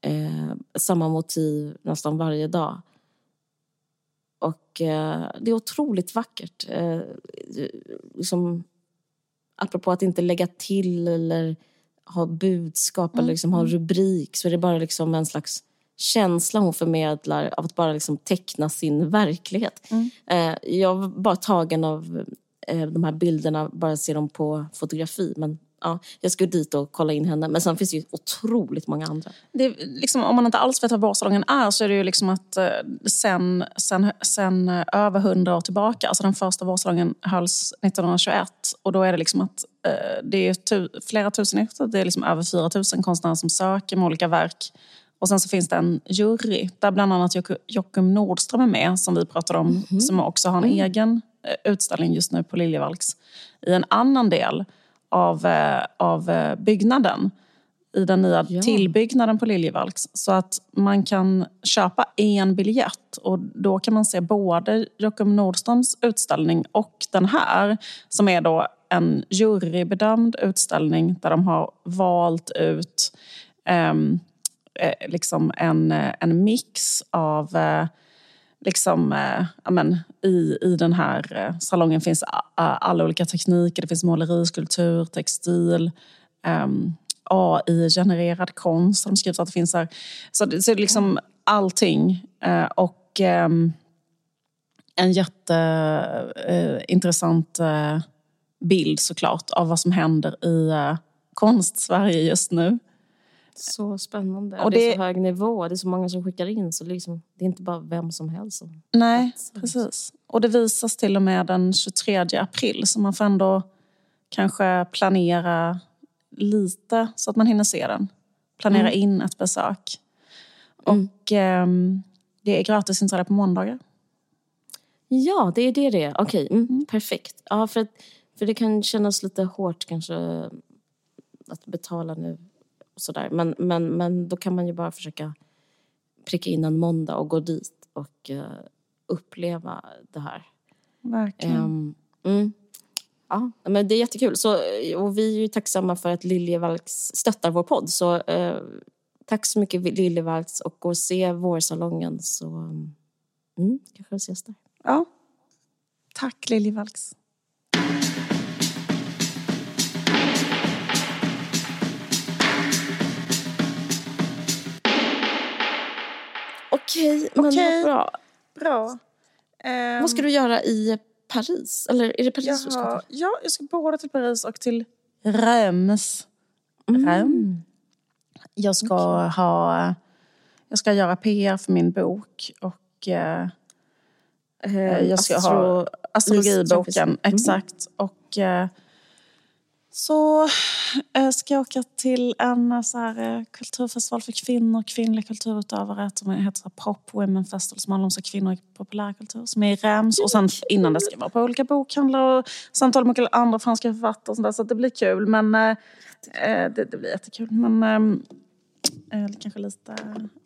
Eh, samma motiv nästan varje dag. Och eh, det är otroligt vackert. Eh, liksom, apropå att inte lägga till eller ha budskap eller liksom ha en rubrik så är det bara liksom en slags känsla hon förmedlar av att bara liksom teckna sin verklighet. Mm. Eh, jag var bara tagen av eh, de här bilderna, bara se dem på fotografi. Men ja, jag ska dit och kolla in henne. Men sen finns det ju otroligt många andra. Det är liksom, om man inte alls vet vad vårsalongen är så är det ju liksom att eh, sen, sen, sen över hundra år tillbaka, alltså den första vårsalongen hölls 1921 och då är det liksom att det är tu, flera tusen efter, det är liksom över 4 000 konstnärer som söker med olika verk. Och sen så finns det en jury där bland annat Jockum Nordström är med som vi pratade om, mm. som också har en mm. egen utställning just nu på Liljevalchs i en annan del av, eh, av eh, byggnaden i den nya ja. tillbyggnaden på Liljevalchs. Så att man kan köpa en biljett och då kan man se både Jockum Nordströms utställning och den här som är då en jurybedömd utställning där de har valt ut um, Eh, liksom en, eh, en mix av eh, liksom, eh, amen, i, i den här eh, salongen finns alla olika tekniker. Det finns måleri, skulptur, textil, eh, AI-genererad konst. De skriver att det finns här. Så det, så det är liksom allting. Eh, och ehm, en jätteintressant eh, bild såklart av vad som händer i eh, konst-Sverige just nu. Så spännande. Och det, det, är så hög nivå. Det är så många som skickar in. Så liksom, det är inte bara vem som helst som Nej, precis. Och det visas till och med den 23 april. Så man får ändå kanske planera lite så att man hinner se den. Planera mm. in ett besök. Mm. Och eh, det är gratis inträde på måndagar. Ja, det är det det är. Okej, mm, mm. perfekt. Ja, för, för det kan kännas lite hårt kanske att betala nu och sådär. Men, men, men då kan man ju bara försöka pricka in en måndag och gå dit och uh, uppleva det här. Verkligen. Um, mm. Ja, men det är jättekul. Så, och vi är ju tacksamma för att Liljevalchs stöttar vår podd. Så uh, tack så mycket Liljevalchs och gå och se vårsalongen så mm, kanske vi ses där. Ja. Tack Liljevalchs. Okej, men okay. bra. bra. Um, vad ska du göra i Paris? Eller är det Paris jaha, du ska till? Ja, jag ska både till Paris och till Reims. Mm. Jag ska okay. ha... Jag ska göra PR för min bok och eh, eh jag ska Astro ha astrologiboken. Mm. Exakt. Och eh, så eh, ska jag åka till en eh, så här, eh, kulturfestival för kvinnor, kvinnliga kulturutövare som heter Pop Women Festival som handlar om så kvinnor i populärkultur som är i Rems. Och sen innan det ska jag vara på olika bokhandlar och samtala med andra franska författare och sånt där, så det blir kul. Men eh, det, det, blir jättekul. Men eh, kanske lite,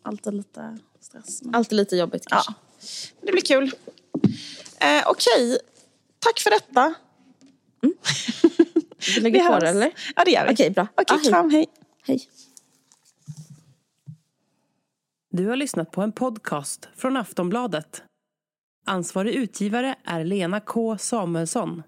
alltid lite stress. Men... Alltid lite jobbigt kanske. Ja, det blir kul. Eh, Okej, okay. tack för detta. Mm. Vi lägger på det eller? Ja det gör vi. Okej, bra. Okej, ah, kram, hej. Hej. Du har lyssnat på en podcast från Aftonbladet. Ansvarig utgivare är Lena K Samuelsson.